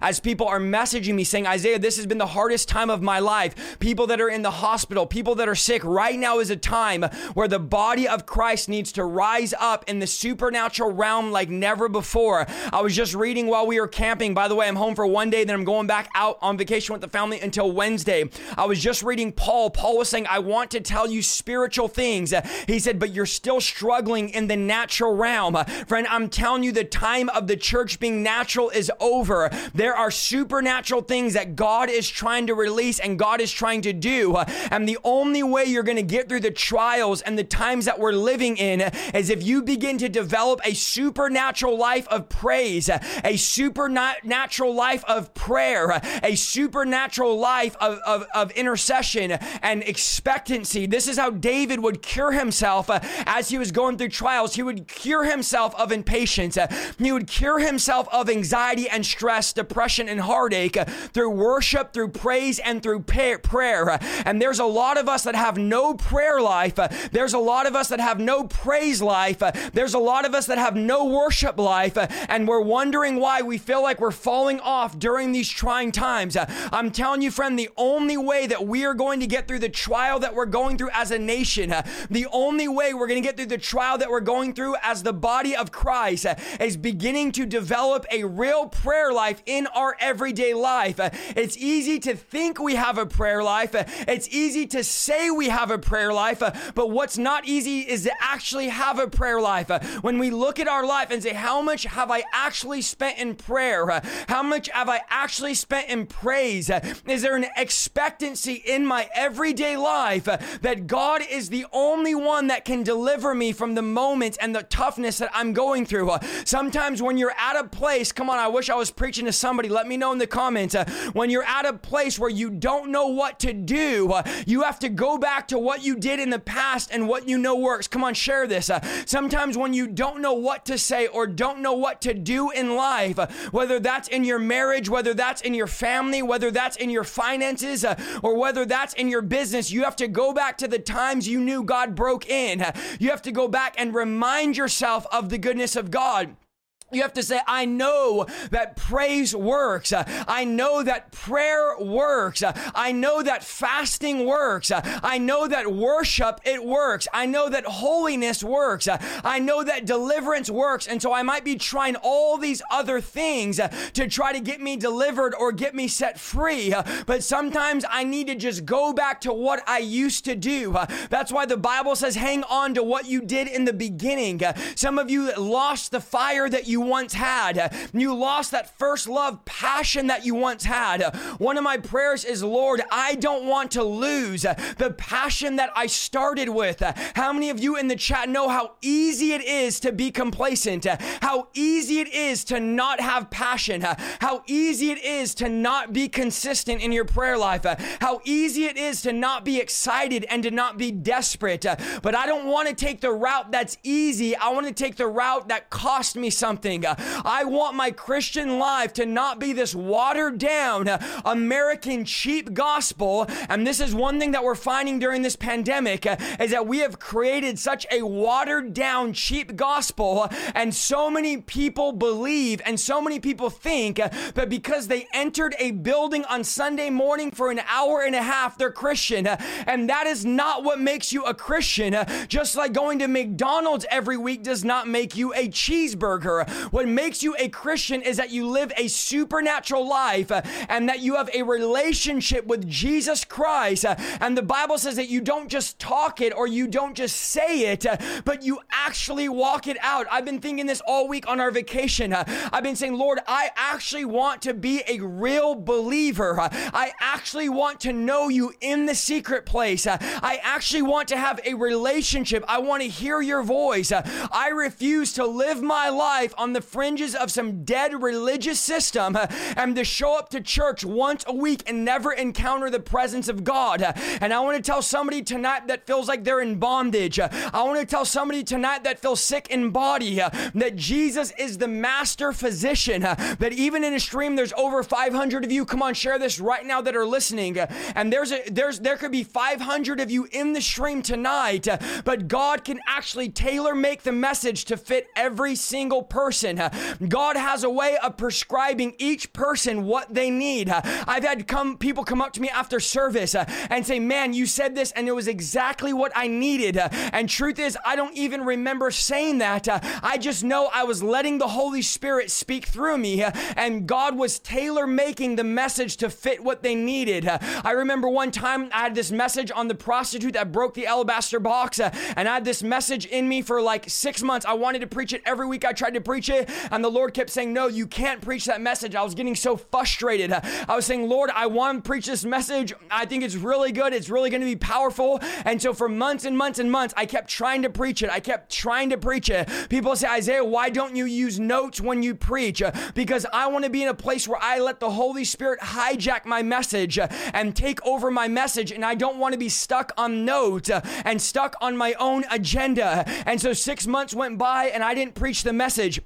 as people are messaging me saying, Isaiah, this has been the hardest time of my life. People that are in the hospital, people that are sick, right now is a time where the body of Christ needs to rise up in the supernatural realm like never before. I was just reading while we were camping. By the way, I'm home for one day, then I'm going back out on vacation with the family until Wednesday. I was just reading Paul. Paul was saying, I want to tell you spiritual things. He said, but you're still struggling in the natural realm. Friend, I'm telling you, the time of the church being natural is over. There are supernatural things that God is trying to release and God is trying to do. And the only way you're going to get through the trials and the times that we're living in is if you begin to develop a supernatural life of praise, a supernatural life of prayer, a supernatural life of, of, of intercession and expectancy. This is how David would cure himself uh, as he was going through trials. He would cure himself of impatience. Uh, he would cure himself of anxiety and stress depression, and heartache uh, through worship, through praise, and through prayer. Uh, and there's a lot of us that have no prayer life. Uh, there's a lot of us that have no praise life. Uh, there's a lot of us that have no worship life. And we're wondering why we feel like we're falling off during these trying times. I'm telling you, friend, the only way that we are going to get through the trial that we're going through as a nation, the only way we're going to get through the trial that we're going through as the body of Christ is beginning to develop a real prayer life in our everyday life. It's easy to think we have a prayer life. It's easy to say we have a prayer life, but what's not easy is to actually have a prayer life. When we look at our life and say, How much have I actually spent in prayer? How much have I actually spent in praise? Is there an expectancy in my everyday life that God is the only one that can deliver me from the moments and the toughness that I'm going through? Sometimes when you're at a place, come on, I wish I was preaching to somebody. Let me know in the comments. Uh, when you're at a place where you don't know what to do, uh, you have to go back to what you did in the past and what you know works. Come on, share this. Uh, sometimes when you don't know what to say or don't know what to do in life, uh, whether that's in your marriage, whether that's in your family, whether that's in your finances, uh, or whether that's in your business, you have to go back to the times you knew God broke in. Uh, you have to go back and remind yourself of the goodness of God. You have to say, I know that praise works. I know that prayer works. I know that fasting works. I know that worship, it works. I know that holiness works. I know that deliverance works. And so I might be trying all these other things to try to get me delivered or get me set free. But sometimes I need to just go back to what I used to do. That's why the Bible says, hang on to what you did in the beginning. Some of you lost the fire that you once had. You lost that first love passion that you once had. One of my prayers is, Lord, I don't want to lose the passion that I started with. How many of you in the chat know how easy it is to be complacent? How easy it is to not have passion? How easy it is to not be consistent in your prayer life? How easy it is to not be excited and to not be desperate? But I don't want to take the route that's easy. I want to take the route that cost me something something. I want my Christian life to not be this watered down American cheap gospel. And this is one thing that we're finding during this pandemic is that we have created such a watered down cheap gospel. And so many people believe and so many people think that because they entered a building on Sunday morning for an hour and a half, they're Christian. And that is not what makes you a Christian. Just like going to McDonald's every week does not make you a cheeseburger. What makes you a Christian is that you live a supernatural life uh, and that you have a relationship with Jesus Christ. Uh, and the Bible says that you don't just talk it or you don't just say it, uh, but you actually walk it out. I've been thinking this all week on our vacation. I've been saying, Lord, I actually want to be a real believer. I actually want to know you in the secret place. I actually want to have a relationship. I want to hear your voice. I refuse to live my life on the fringes of some dead religious system and to show up to church once a week and never encounter the presence of God. And I want to tell somebody tonight that feels like they're in bondage. I want to tell somebody tonight that feels sick in body that Jesus is the master physician. That even in a stream, there's over 500 of you. Come on, share this right now that are listening. And there's a there's there could be 500 of you in the stream tonight, but God can actually tailor make the message to fit every single person. Uh, God has a way of prescribing each person what they need. Uh, I've had come people come up to me after service uh, and say, "Man, you said this and it was exactly what I needed." And truth is, I don't even remember saying that. I just know I was letting the Holy Spirit speak through me and God was tailor making the message to fit what they needed. I remember one time I had this message on the prostitute that broke the alabaster box and I had this message in me for like 6 months. I wanted to preach it every week. I tried to preach it and the Lord kept saying, "No, you can't preach that message." I was getting so frustrated. I was saying, "Lord, I want to preach this message. I think it's really good. It's really going to be powerful." And so for months and months and months, I kept trying to preach it. I kept trying to preach it. People say, "Isaiah, why don't you use notes when you preach?" Because I want to be in a place where I let the Holy Spirit hijack my message and take over my message and I don't want to be stuck on notes and stuck on my own agenda. And so 6 months went by and I didn't preach the message.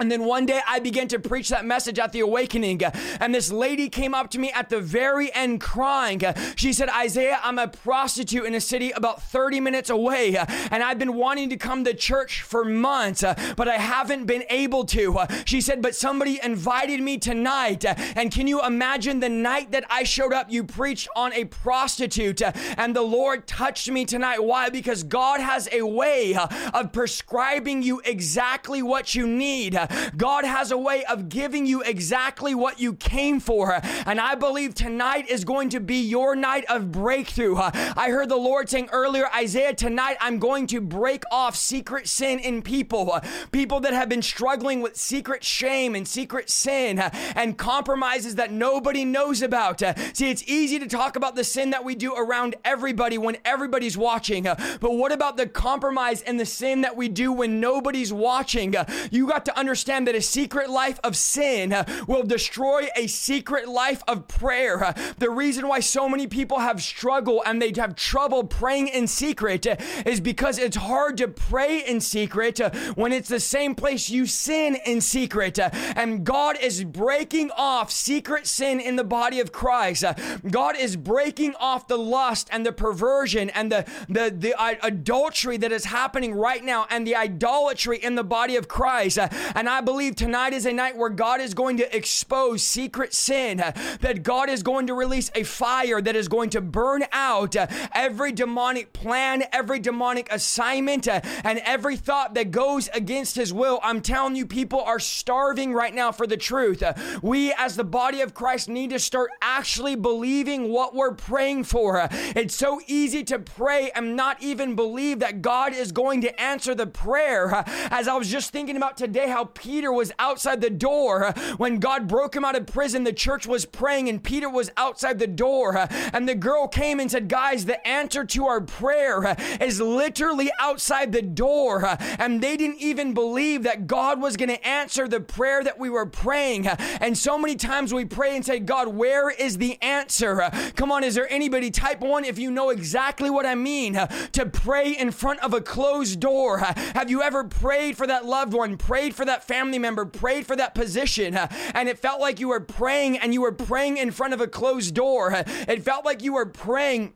And then one day I began to preach that message at the awakening. And this lady came up to me at the very end crying. She said, Isaiah, I'm a prostitute in a city about 30 minutes away. And I've been wanting to come to church for months, but I haven't been able to. She said, but somebody invited me tonight. And can you imagine the night that I showed up, you preached on a prostitute and the Lord touched me tonight. Why? Because God has a way of prescribing you exactly what you need. God has a way of giving you exactly what you came for. And I believe tonight is going to be your night of breakthrough. I heard the Lord saying earlier, Isaiah, tonight I'm going to break off secret sin in people. People that have been struggling with secret shame and secret sin and compromises that nobody knows about. See, it's easy to talk about the sin that we do around everybody when everybody's watching. But what about the compromise and the sin that we do when nobody's watching? You got to understand understand that a secret life of sin uh, will destroy a secret life of prayer. Uh, the reason why so many people have struggle and they have trouble praying in secret uh, is because it's hard to pray in secret when it's the same place you sin in secret. And God is breaking off secret sin in the body of Christ. God is breaking off the lust and the perversion and the, the, the adultery that is happening right now and the idolatry in the body of Christ. And I believe tonight is a night where God is going to expose secret sin, that God is going to release a fire that is going to burn out every demonic plan, every demonic assignment, and every thought that goes against His will. I'm telling you, people are starving right now for the truth. We, as the body of Christ, need to start actually believing what we're praying for. It's so easy to pray and not even believe that God is going to answer the prayer. As I was just thinking about today, how Peter was outside the door when God broke him out of prison. The church was praying, and Peter was outside the door. And the girl came and said, Guys, the answer to our prayer is literally outside the door. And they didn't even believe that God was going to answer the prayer that we were praying. And so many times we pray and say, God, where is the answer? Come on, is there anybody, type one, if you know exactly what I mean, to pray in front of a closed door? Have you ever prayed for that loved one, prayed for that family member prayed for that position uh, and it felt like you were praying and you were praying in front of a closed door. It felt like you were praying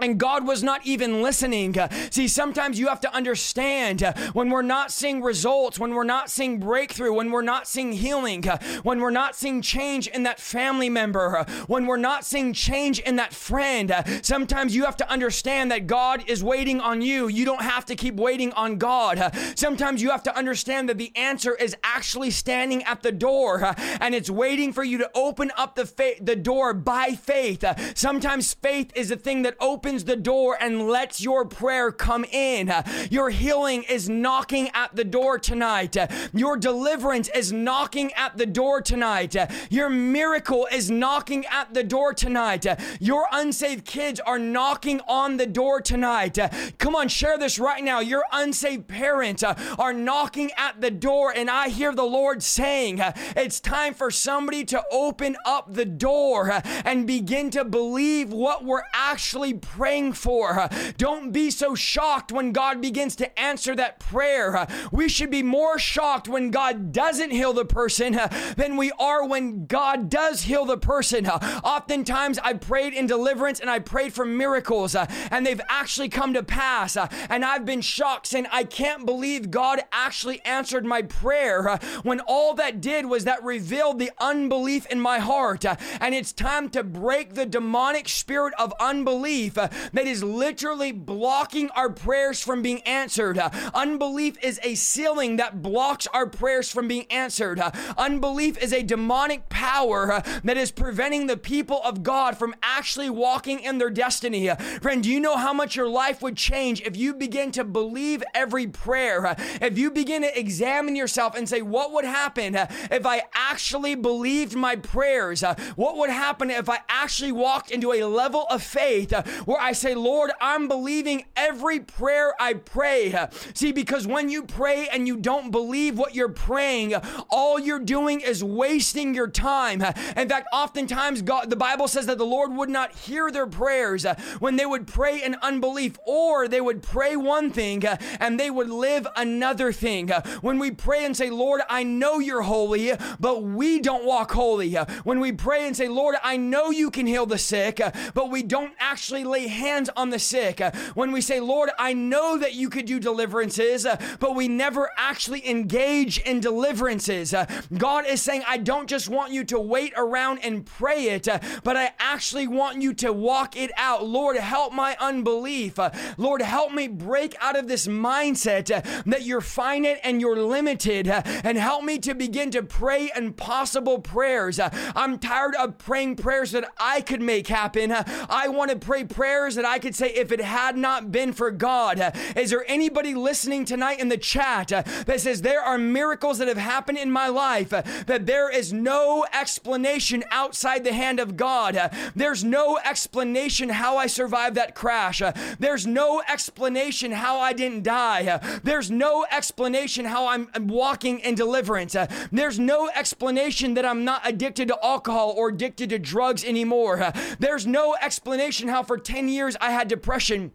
and God was not even listening. Uh, see, sometimes you have to understand uh, when we're not seeing results, when we're not seeing breakthrough, when we're not seeing healing, uh, when we're not seeing change in that family member, when we're not seeing change in that friend, sometimes you have to understand that God is waiting on you. You don't have to keep waiting on God. Sometimes you have to understand that the answer is actually standing at the door and it's waiting for you to open up the, fa- the door by faith. Sometimes faith is the thing that opens opens the door and lets your prayer come in. Your healing is knocking at the door tonight. Your deliverance is knocking at the door tonight. Your miracle is knocking at the door tonight. Your unsaved kids are knocking on the door tonight. Come on, share this right now. Your unsaved parents are knocking at the door, and I hear the Lord saying, It's time for somebody to open up the door and begin to believe what we're actually praying for. Don't be so shocked when God begins to answer that prayer. We should be more shocked when God doesn't heal the person than we are when God does heal the person. Oftentimes, I prayed in deliverance and I prayed for miracles, and they've actually come to pass. And I've been shocked saying, I can't believe God actually answered my prayer when all that did was that revealed the unbelief in my heart. And it's time to break the demonic spirit of unbelief Uh, that is literally blocking our prayers from being answered. Uh, unbelief is a ceiling that blocks our prayers from being answered. Uh, unbelief is a demonic power that is preventing the people of God from actually walking in their destiny. Friend, do you know how much your life would change if you begin to believe every prayer? If you begin to examine yourself and say, What would happen if I actually believed my prayers? What would happen if I actually walked into a level of faith where I say, Lord, I'm believing every prayer I pray? See, because when you pray and you don't believe what you're praying, all you're doing is wasting your time. In fact, oftentimes God, the Bible says that the Lord would not hear their prayers uh, when they would pray in unbelief, or they would pray one thing uh, and they would live another thing. Uh, when we pray and say, Lord, I know you're holy, but we don't walk holy. When we pray and say, Lord, I know you can heal the sick, but we don't actually lay hands on the sick. Uh, when we say, Lord, I know that you could do deliverances, uh, but we never actually engage in deliverances. Uh, God is saying, I don't just want you to wait around and pray it, but I actually want you to walk it out. Lord, help my unbelief. Lord, help me break out of this mindset that you're finite and you're limited, and help me to begin to pray impossible prayers. I'm tired of praying prayers that I could make happen. I want to pray prayers that I could say, if it had not been for God. Is there anybody listening tonight in the chat uh, that says there are miracles that have happened in my life, uh, that there is no explanation outside the hand of God? Uh, there's no explanation how I survived that crash. There's no explanation how I didn't die. There's no explanation how I'm walking in deliverance. There's no explanation that I'm not addicted to alcohol or addicted to drugs anymore. There's no explanation how for 10 years I had depression.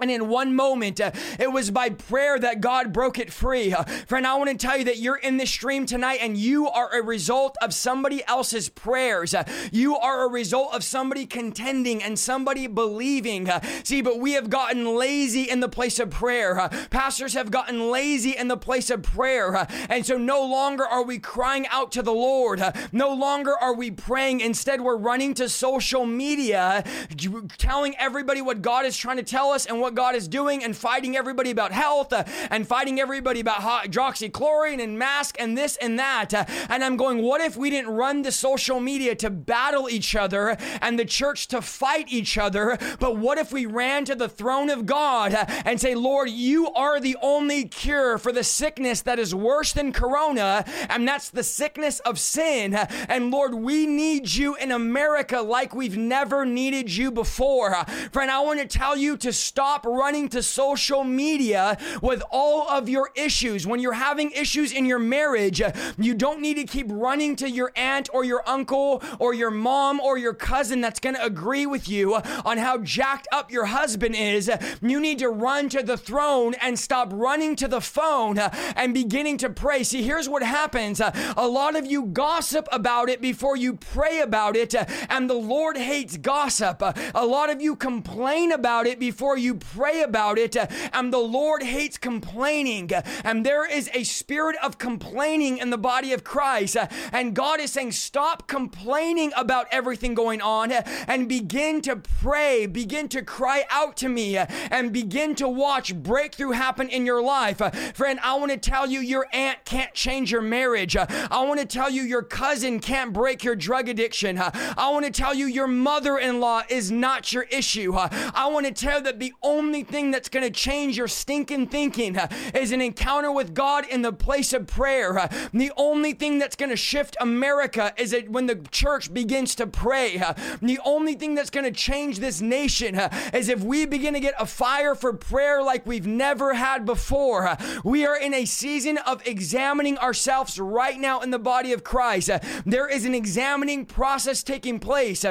And in one moment, uh, it was by prayer that God broke it free. Uh, friend, I want to tell you that you're in this stream tonight and you are a result of somebody else's prayers. Uh, you are a result of somebody contending and somebody believing. Uh, see, but we have gotten lazy in the place of prayer. Uh, pastors have gotten lazy in the place of prayer. Uh, and so no longer are we crying out to the Lord. no longer are we praying. Instead, we're running to social media, telling everybody what God is trying to tell us and what what God is doing and fighting everybody about health uh, and fighting everybody about hydroxychloroquine and mask and this and that. Uh, and I'm going, what if we didn't run the social media to battle each other and the church to fight each other? But what if we ran to the throne of God uh, and say, Lord, you are the only cure for the sickness that is worse than corona, and that's the sickness of sin. And Lord, we need you in America like we've never needed you before. Friend, I want to tell you to stop stop running to social media with all of your issues. When you're having issues in your marriage, you don't need to keep running to your aunt or your uncle or your mom or your cousin that's going to agree with you on how jacked up your husband is. You need to run to the throne and stop running to the phone and beginning to pray. See, here's what happens a lot of you gossip about it before you pray about it, and the Lord hates gossip. A lot of you complain about it before you pray about it. Uh, and the Lord hates complaining. Uh, and there is a spirit of complaining in the body of Christ. Uh, and God is saying, stop complaining about everything going on and begin to pray, begin to cry out to me, and begin to watch breakthrough happen in your life. Friend, I want to tell you, your aunt can't change your marriage. I want to tell you, your cousin can't break your drug addiction. I want to tell you, your mother in law is not your issue. I want to tell you that the only thing that's going to change your stinking thinking uh, is an encounter with God in the place of prayer. Uh, the only thing that's going to shift America is it when the church begins to pray. Uh, the only thing that's going to change this nation is if we begin to get a fire for prayer like we've never had before. We are in a season of examining ourselves right now in the body of Christ. There is an examining process taking place.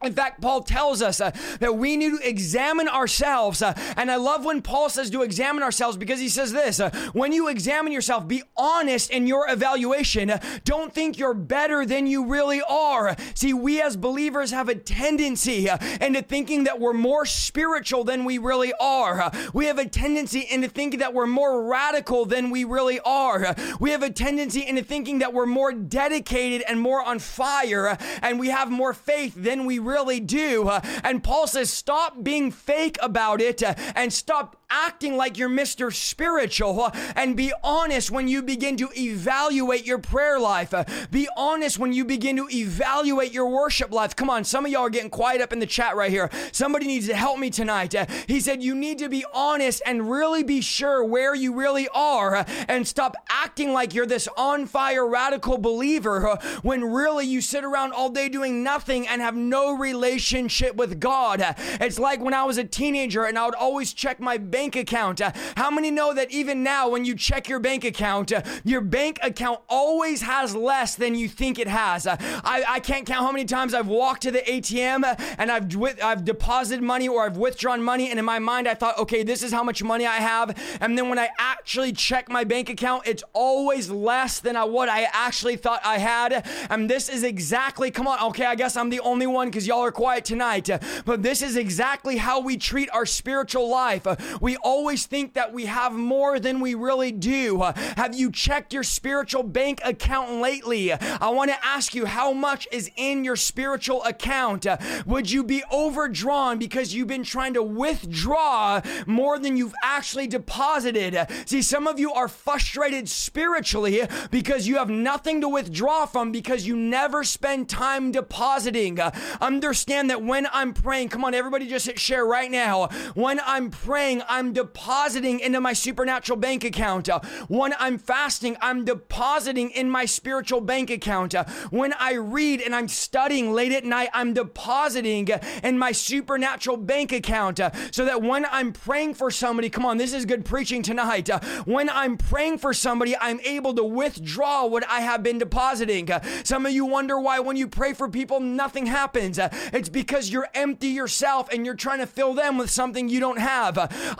In fact, Paul tells us uh, that we need to examine ourselves. Uh, and I love when Paul says to examine ourselves because he says this uh, when you examine yourself, be honest in your evaluation. don't think you're better than you really are. See, we as believers have a tendency uh, into thinking that we're more spiritual than we really are. Uh, we have a tendency into thinking that we're more radical than we really are. Uh, we have a tendency into thinking that we're more dedicated and more on fire and we have more faith than we really do. Uh, and Paul says, stop being fake about it uh, and stop acting like you're Mr. Spiritual uh, and be honest when you begin to evaluate your prayer life. Uh, be honest when you begin to evaluate your worship life. Come on, some of y'all are getting quiet up in the chat right here. Somebody needs to help me tonight. Uh, he said, You need to be honest and really be sure where you really are and stop acting like you're this on fire radical believer when really you sit around all day doing nothing and have no relationship with God. It's like when I was a teenager and I would always check my bank account. How many know that even now, when you check your bank account, your bank account always has less than you think it has? I, I can't count how many times I've walked to the ATM and I've I've deposited money or I've withdrawn money, and in my mind I thought, okay, this is how much money I have, and then when I actually check my bank account, it's always less than what I actually thought I had, and this is exactly. Come on, okay, I guess I'm the only one because y'all are quiet tonight. Uh, but this is exactly how we treat our spiritual life. Uh, we always think that we have more than we really do. Have you checked your spiritual bank account lately? I want to ask you how much is in your spiritual account? Would you be overdrawn because you've been trying to withdraw more than you've actually deposited? See, some of you are frustrated spiritually because you have nothing to withdraw from because you never spend time depositing. Understand that when I'm praying, come on, everybody just hit share right now. When I'm praying, I'm depositing into my supernatural bank account. Uh, when I'm fasting, I'm depositing in my spiritual bank account. Uh, when I read and I'm studying late at night, I'm depositing uh, in my supernatural bank account so that when I'm praying for somebody, come on, this is good preaching tonight. When I'm praying for somebody, I'm able to withdraw what I have been depositing. Some of you wonder why when you pray for people, nothing happens. It's because you're empty yourself and you're trying to fill them with something you don't have.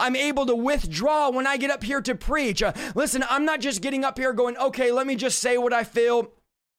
I'm able to withdraw when I get up here to preach. Uh, listen, I'm not just getting up here going, okay, let me just say what I feel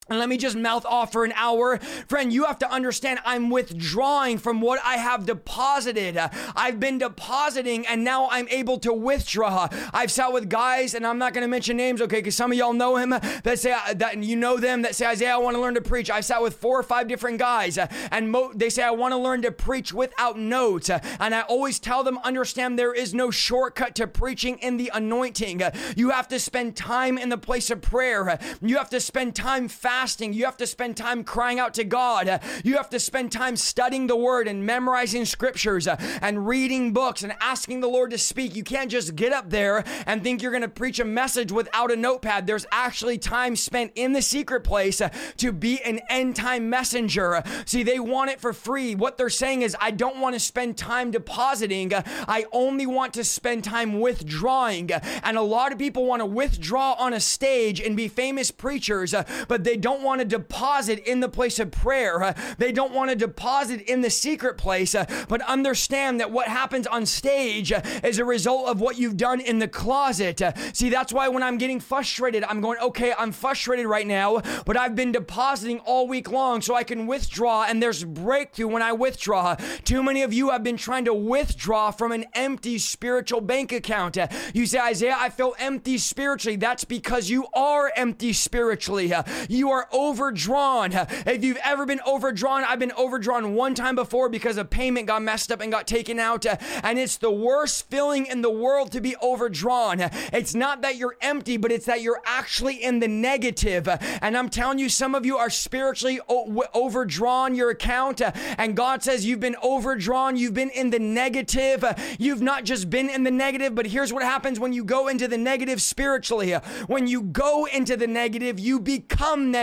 and let me just mouth off for an hour. Friend, you have to understand I'm withdrawing from what I have deposited. I've been depositing and now I'm able to withdraw. I've sat with guys, and I'm not going to mention names, okay, because some of y'all know him that say uh, that you know them that say, Isaiah, I want to learn to preach. I've sat with four or five different guys, uh, and mo- they say, I want to learn to preach without notes. Uh, and I always tell them, understand there is no shortcut to preaching in the anointing. You have to spend time in the place of prayer, you have to spend time fasting fasting. You have to spend time crying out to God. You have to spend time studying the word and memorizing scriptures uh, and reading books and asking the Lord to speak. You can't just get up there and think you're going to preach a message without a notepad. There's actually time spent in the secret place uh, to be an end time messenger. See, they want it for free. What they're saying is, I don't want to spend time depositing. I only want to spend time withdrawing. And a lot of people want to withdraw on a stage and be famous preachers, uh, but they don't don't want to deposit in the place of prayer. Uh, they don't want to deposit in the secret place, uh, but understand that what happens on stage uh, is a result of what you've done in the closet. Uh, see, that's why when I'm getting frustrated, I'm going, okay, I'm frustrated right now, but I've been depositing all week long so I can withdraw, and there's breakthrough when I withdraw. Too many of you have been trying to withdraw from an empty spiritual bank account. Uh, you say, Isaiah, I feel empty spiritually. That's because you are empty spiritually. Uh, you are overdrawn. Uh, if you've ever been overdrawn, I've been overdrawn one time before because a payment got messed up and got taken out. And it's the worst feeling in the world to be overdrawn. It's not that you're empty, but it's that you're actually in the negative. And I'm telling you, some of you are spiritually overdrawn your account. And God says you've been overdrawn. You've been in the negative. You've not just been in the negative, but here's what happens when you go into the negative spiritually. When you go into the negative, you become negative.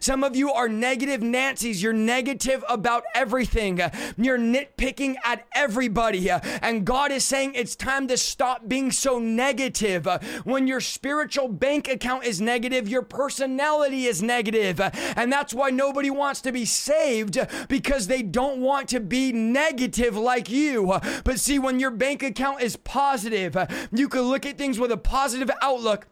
Some of you are negative Nancy's. You're negative about everything. You're nitpicking at everybody. And God is saying it's time to stop being so negative. When your spiritual bank account is negative, your personality is negative. And that's why nobody wants to be saved because they don't want to be negative like you. But see, when your bank account is positive, you can look at things with a positive outlook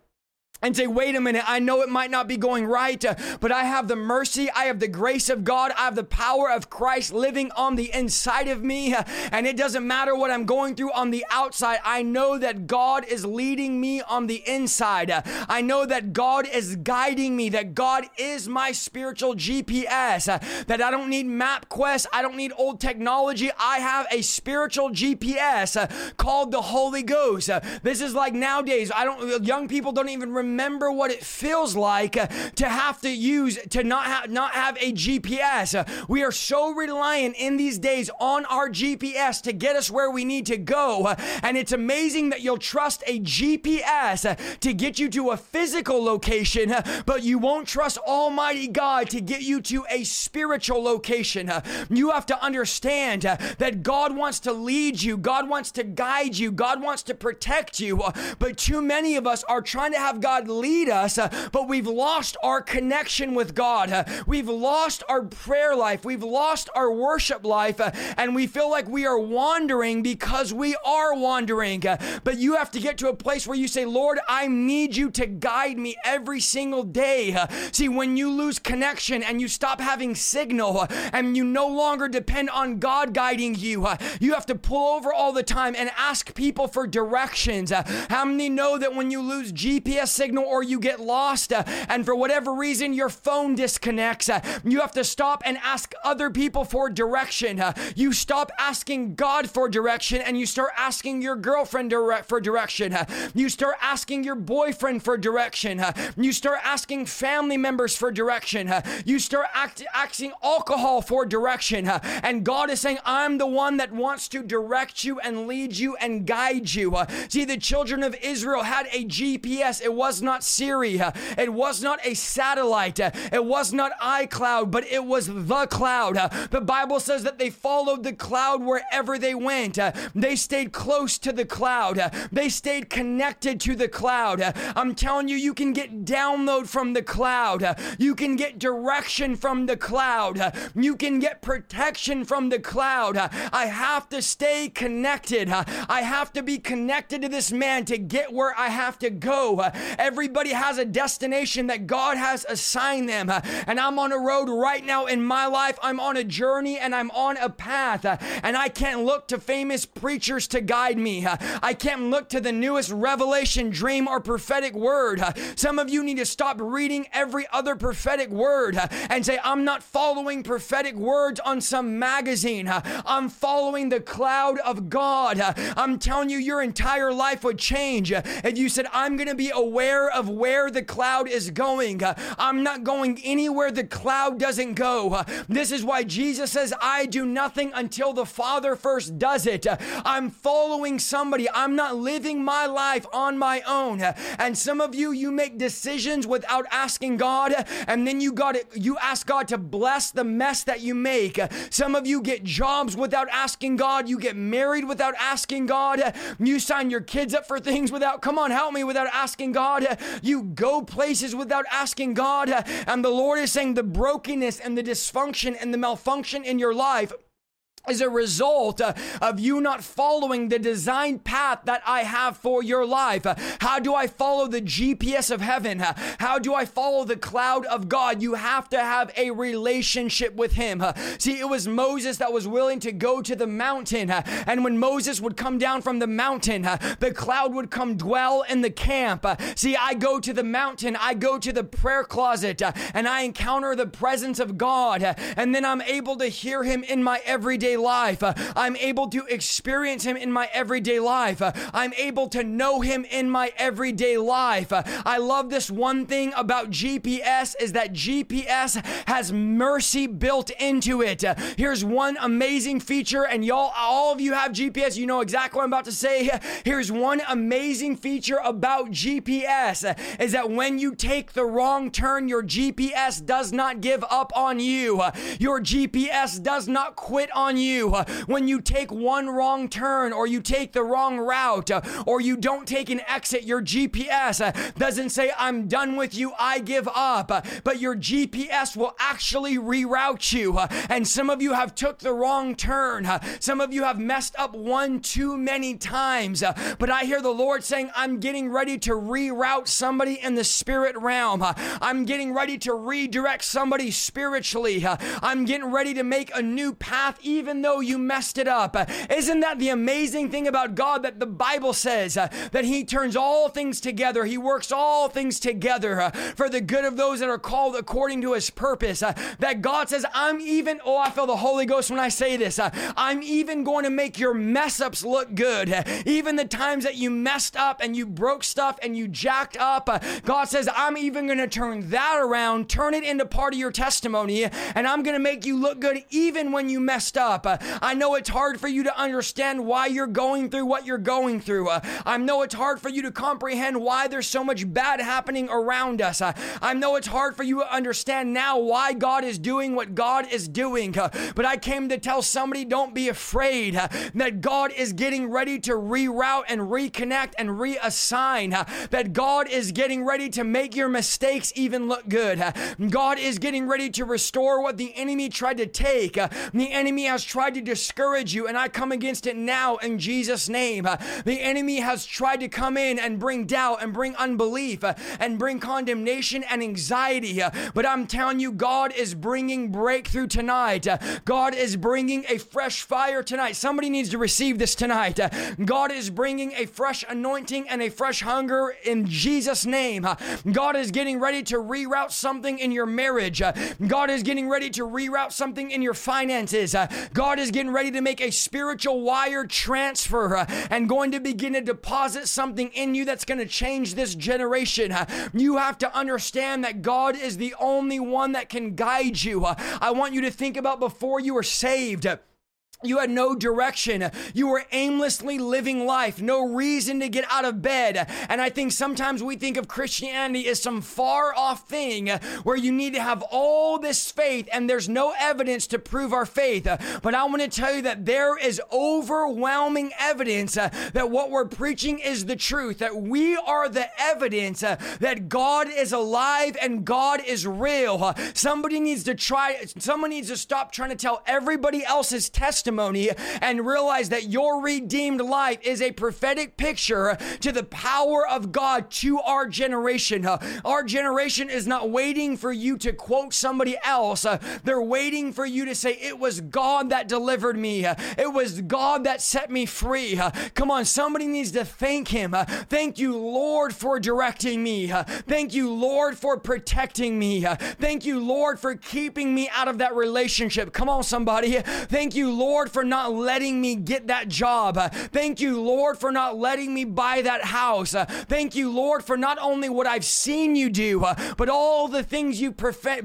and say, wait a minute, I know it might not be going right, uh, but I have the mercy, I have the grace of God, I have the power of Christ living on the inside of me, uh, and it doesn't matter what I'm going through on the outside. I know that God is leading me on the inside. Uh, I know that God is guiding me, that God is my spiritual GPS, that I don't need MapQuest, I don't need old technology. I have a spiritual GPS called the Holy Ghost. This is like nowadays, I don't, young people don't even remember remember what it feels like uh, to have to use to not have not have a GPS. Uh, we are so reliant in these days on our GPS to get us where we need to go, uh, and it's amazing that you'll trust a GPS to get you to a physical location, but you won't trust Almighty God to get you to a spiritual location. You have to understand that God wants to lead you, God wants to guide you, God wants to protect you, but too many of us are trying to have God God lead us, uh, but we've lost our connection with God. Uh, we've lost our prayer life. We've lost our worship life, uh, and we feel like we are wandering because we are wandering. But you have to get to a place where you say, Lord, I need you to guide me every single day. See, when you lose connection and you stop having signal and you no longer depend on God guiding you, you have to pull over all the time and ask people for directions. How many know that when you lose GPS signal, signal or you get lost, uh, and for whatever reason your phone disconnects, uh, you have to stop and ask other people for direction. Uh, you stop asking God for direction and you start asking your girlfriend for direction. You start asking your boyfriend for direction. You start asking family members for direction. You start act- asking alcohol for direction. and God is saying, I'm the one that wants to direct you and lead you and guide you. see, the children of Israel had a GPS. It was not Siri. Uh, it was not a satellite. Uh, it was not iCloud, but it was the cloud. Uh, the Bible says that they followed the cloud wherever they went. They stayed close to the cloud. They stayed connected to the cloud. I'm telling you, you can get download from the cloud. You can get direction from the cloud. You can get protection from the cloud. I have to stay connected. I have to be connected to this man to get where I have to go. Everybody has a destination that God has assigned them. Uh, and I'm on a road right now in my life. I'm on a journey and I'm on a path. Uh, and I can't look to famous preachers to guide me. Uh, I can't look to the newest revelation, dream, or prophetic word. Some of you need to stop reading every other prophetic word and say, I'm not following prophetic words on some magazine. I'm following the cloud of God. I'm telling you, your entire life would change if you said, I'm going to be aware aware of where the cloud is going. Uh, I'm not going anywhere the cloud doesn't go. Uh, this is why Jesus says, I do nothing until the Father first does it. Uh, I'm following somebody. I'm not living my life on my own. And some of you, you make decisions without asking God, and then you got it, you ask God to bless the mess that you make. Some of you get jobs without asking God. You get married without asking God. You sign your kids up for things without, come on, help me, without asking God. God. You go places without asking God. And the Lord is saying the brokenness and the dysfunction and the malfunction in your life is a result uh, of you not following the design path that I have for your life. Uh, how do I follow the GPS of heaven? Uh, how do I follow the cloud of God? You have to have a relationship with Him. See, it was Moses that was willing to go to the mountain. And when Moses would come down from the mountain, the cloud would come dwell in the camp. see, I go to the mountain, I go to the prayer closet, and I encounter the presence of God. and then I'm able to hear Him in my everyday life. Uh, I'm able to experience Him in my everyday life. Uh, I'm able to know Him in my everyday life. Uh, I love this one thing about GPS is that GPS has mercy built into it. Here's one amazing feature, and y'all, all of you have GPS, you know exactly what I'm about to say. Here's one amazing feature about GPS is that when you take the wrong turn, your GPS does not give up on you. Your GPS does not quit on you uh, when you take one wrong turn or you take the wrong route uh, or you don't take an exit. Your GPS uh, doesn't say, I'm done with you, I give up. But your GPS will actually reroute you. And some of you have took the wrong turn. Some of you have messed up one too many times. But I hear the Lord saying, I'm getting ready to reroute somebody in the spirit realm. I'm getting ready to redirect somebody spiritually. I'm getting ready to make a new path, even even though you messed it up. Isn't that the amazing thing about God that the Bible says uh, that He turns all things together? He works all things together uh, for the good of those that are called according to His purpose. Uh, that God says, I'm even, oh, I feel the Holy Ghost when I say this. I'm even going to make your mess ups look good. Even the times that you messed up and you broke stuff and you jacked up, God says, I'm even going to turn that around, turn it into part of your testimony, and I'm going to make you look good even when you messed up. Uh, I know it's hard for you to understand why you're going through what you're going through. Uh, I know it's hard for you to comprehend why there's so much bad happening around us. Uh, I know it's hard for you to understand now why God is doing what God is doing. But I came to tell somebody don't be afraid that God is getting ready to reroute and reconnect and reassign. That God is getting ready to make your mistakes even look good. God is getting ready to restore what the enemy tried to take. The enemy has tried to discourage you, and I come against it now in Jesus' name. Uh, the enemy has tried to come in and bring doubt and bring unbelief uh, and bring condemnation and anxiety. Uh, but I'm telling you, God is bringing breakthrough tonight. God is bringing a fresh fire tonight. Somebody needs to receive this tonight. God is bringing a fresh anointing and a fresh hunger in Jesus' name. God is getting ready to reroute something in your marriage. God is getting ready to reroute something in your finances. God is getting ready to make a spiritual wire transfer uh, and going to begin to deposit something in you that's going to change this generation. Uh, you have to understand that God is the only one that can guide you. Uh, I want you to think about before you were saved. You had no direction. You were aimlessly living life, no reason to get out of bed. And I think sometimes we think of Christianity as some far off thing where you need to have all this faith and there's no evidence to prove our faith. But I want to tell you that there is overwhelming evidence that what we're preaching is the truth, that we are the evidence that God is alive and God is real. Somebody needs to try, someone needs to stop trying to tell everybody else's testimony testimony and realize that your redeemed life is a prophetic picture to the power of God to our generation. Our generation is not waiting for you to quote somebody else, they're waiting for you to say, It was God that delivered me, it was God that set me free. Come on, somebody needs to thank Him. Thank you, Lord, for directing me. Thank you, Lord, for protecting me. Thank you, Lord, for keeping me out of that relationship. Come on, somebody. Thank you, Lord Lord, for not letting me get that job. Thank you, Lord, for not letting me buy that house. Thank you, Lord, for not only what I've seen you do, but all the things you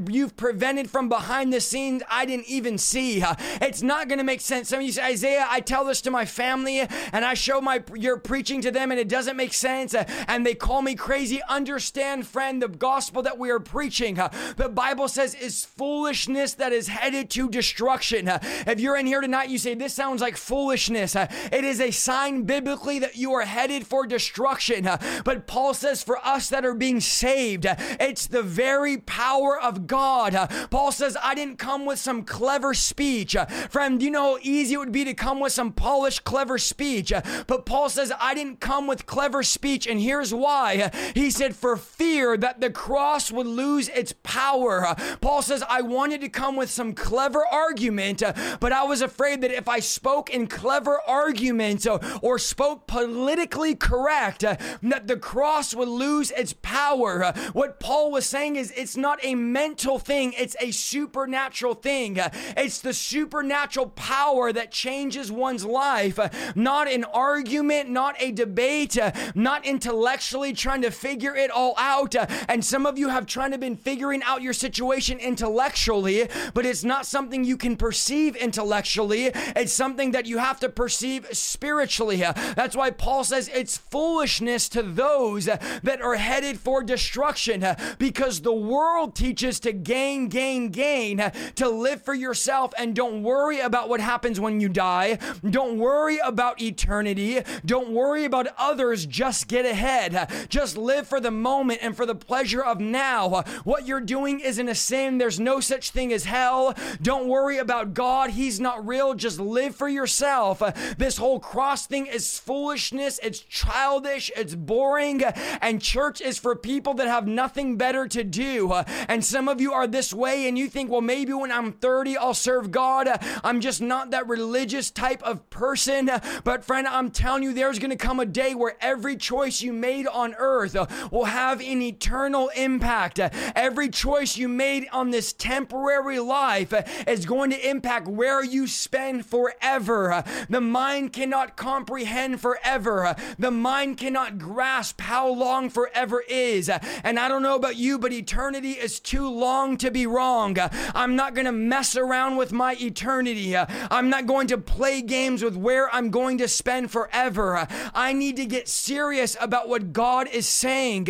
you've prevented from behind the scenes I didn't even see. It's not going to make sense. Some of you say, Isaiah, I tell this to my family and I show my your preaching to them and it doesn't make sense and they call me crazy. Understand, friend, the gospel that we are preaching, the Bible says is foolishness that is headed to destruction. If you're in here tonight, you say, This sounds like foolishness. Uh, it is a sign biblically that you are headed for destruction. Uh, but Paul says, For us that are being saved, uh, it's the very power of God. Paul says, I didn't come with some clever speech. Friend, you know how easy it would be to come with some polished, clever speech. But Paul says, I didn't come with clever speech. And here's why. He said, For fear that the cross would lose its power. Paul says, I wanted to come with some clever argument, but I was afraid that if I spoke in clever arguments or spoke politically correct, uh, that the cross would lose its power. Uh, what Paul was saying is, it's not a mental thing, it's a supernatural thing. Uh, it's the supernatural power that changes one's life, not an argument, not a debate, not intellectually trying to figure it all out. And some of you have tried to been figuring out your situation intellectually, but it's not something you can perceive intellectually. It's something that you have to perceive spiritually. That's why Paul says it's foolishness to those that are headed for destruction because the world teaches to gain, gain, gain, to live for yourself and don't worry about what happens when you die. Don't worry about eternity. Don't worry about others. Just get ahead. Just live for the moment and for the pleasure of now. What you're doing isn't a sin. There's no such thing as hell. Don't worry about God. He's not real. Just live for yourself. This whole cross thing is foolishness. It's childish. It's boring. And church is for people that have nothing better to do. And some of you are this way and you think, well, maybe when I'm 30, I'll serve God. I'm just not that religious type of person. But friend, I'm telling you, there's going to come a day where every choice you made on earth will have an eternal impact. Every choice you made on this temporary life is going to impact where you spend forever. The mind cannot comprehend forever. The mind cannot grasp how long forever is. And I don't know about you, but eternity is too long to be wrong. I'm not going to mess around with my eternity. I'm not going to play games with where I'm going to spend forever. I need to get serious about what God is saying.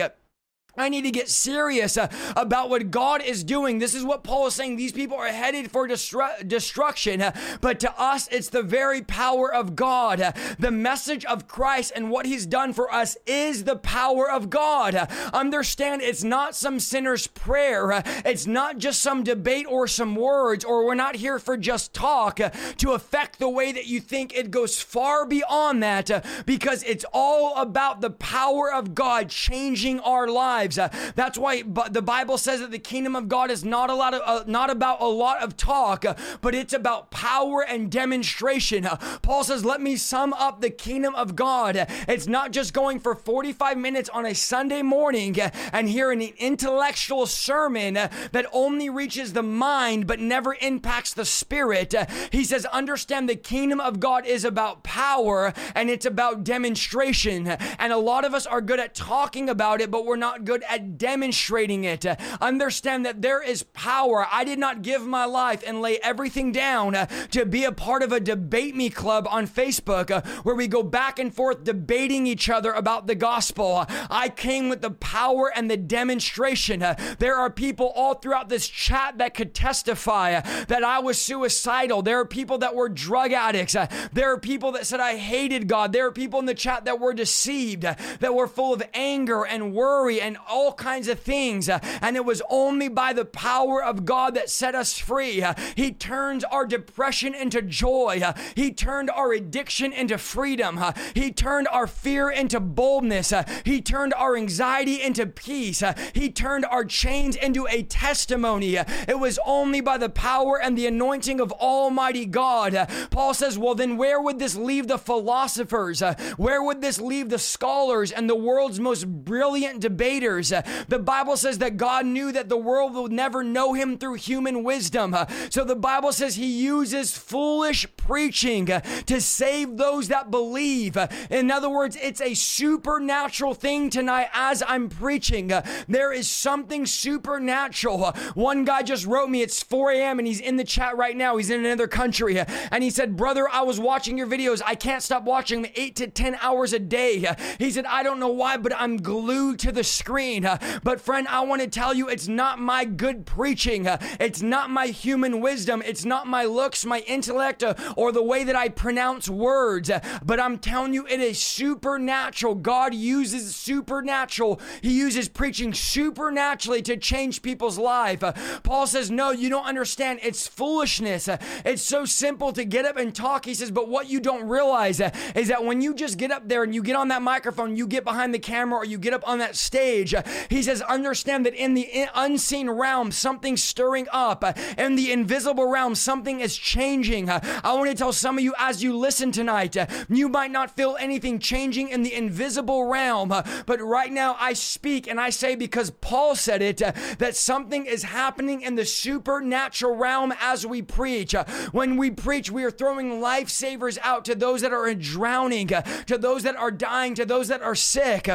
I need to get serious uh, about what God is doing. This is what Paul is saying. These people are headed for destru- destruction, uh, but to us, it's the very power of God. Uh, the message of Christ and what he's done for us is the power of God. Uh, understand it's not some sinner's prayer, uh, it's not just some debate or some words, or we're not here for just talk uh, to affect the way that you think. It goes far beyond that because it's all about the power of God changing our lives lives. Uh, that's why the Bible says that the kingdom of God is not a lot of uh, not about a lot of talk, uh, but it's about power and demonstration. Uh, Paul says, "Let me sum up the kingdom of God. It's not just going for 45 minutes on a Sunday morning uh, and hearing an intellectual sermon uh, that only reaches the mind but never impacts the spirit." He says, "Understand the kingdom of God is about power and it's about demonstration." And a lot of us are good at talking about it, but we're not good good at demonstrating it. Uh, understand that there is power. I did not give my life and lay everything down uh, to be a part of a debate me club on Facebook uh, where we go back and forth debating each other about the gospel. I came with the power and the demonstration. There are people all throughout this chat that could testify that I was suicidal. There are people that were drug addicts. There are people that said I hated God. There are people in the chat that were deceived, that were full of anger and worry and all kinds of things. Uh, and it was only by the power of God that set us free. Uh, he turns our depression into joy. Uh, he turned our addiction into freedom. He turned our fear into boldness. He turned our anxiety into peace. He turned our chains into a testimony. It was only by the power and the anointing of Almighty God. Paul says, Well, then where would this leave the philosophers? Where would this leave the scholars and the world's most brilliant debaters? Uh, the Bible says that God knew that the world will never know him through human wisdom. Uh, so the Bible says he uses foolish preaching uh, to save those that believe. In other words, it's a supernatural thing tonight as I'm preaching. There is something supernatural. One guy just wrote me, it's 4 a.m., and he's in the chat right now. He's in another country. And he said, Brother, I was watching your videos. I can't stop watching them eight to 10 hours a day. He said, I don't know why, but I'm glued to the screen screen. But friend, I want to tell you it's not my good preaching. It's not my human wisdom. It's not my looks, my intellect, uh, or the way that I pronounce words. But I'm telling you, it is supernatural. God uses supernatural. He uses preaching supernaturally to change people's life. Paul says, No, you don't understand. It's foolishness. It's so simple to get up and talk. He says, But what you don't realize is that when you just get up there and you get on that microphone, you get behind the camera, or you get up on that stage, he says, Understand that in the unseen realm, something's stirring up. In the invisible realm, something is changing. I want to tell some of you as you listen tonight, you might not feel anything changing in the invisible realm, but right now I speak and I say, because Paul said it, that something is happening in the supernatural realm as we preach. When we preach, we are throwing lifesavers out to those that are drowning, to those that are dying, to those that are sick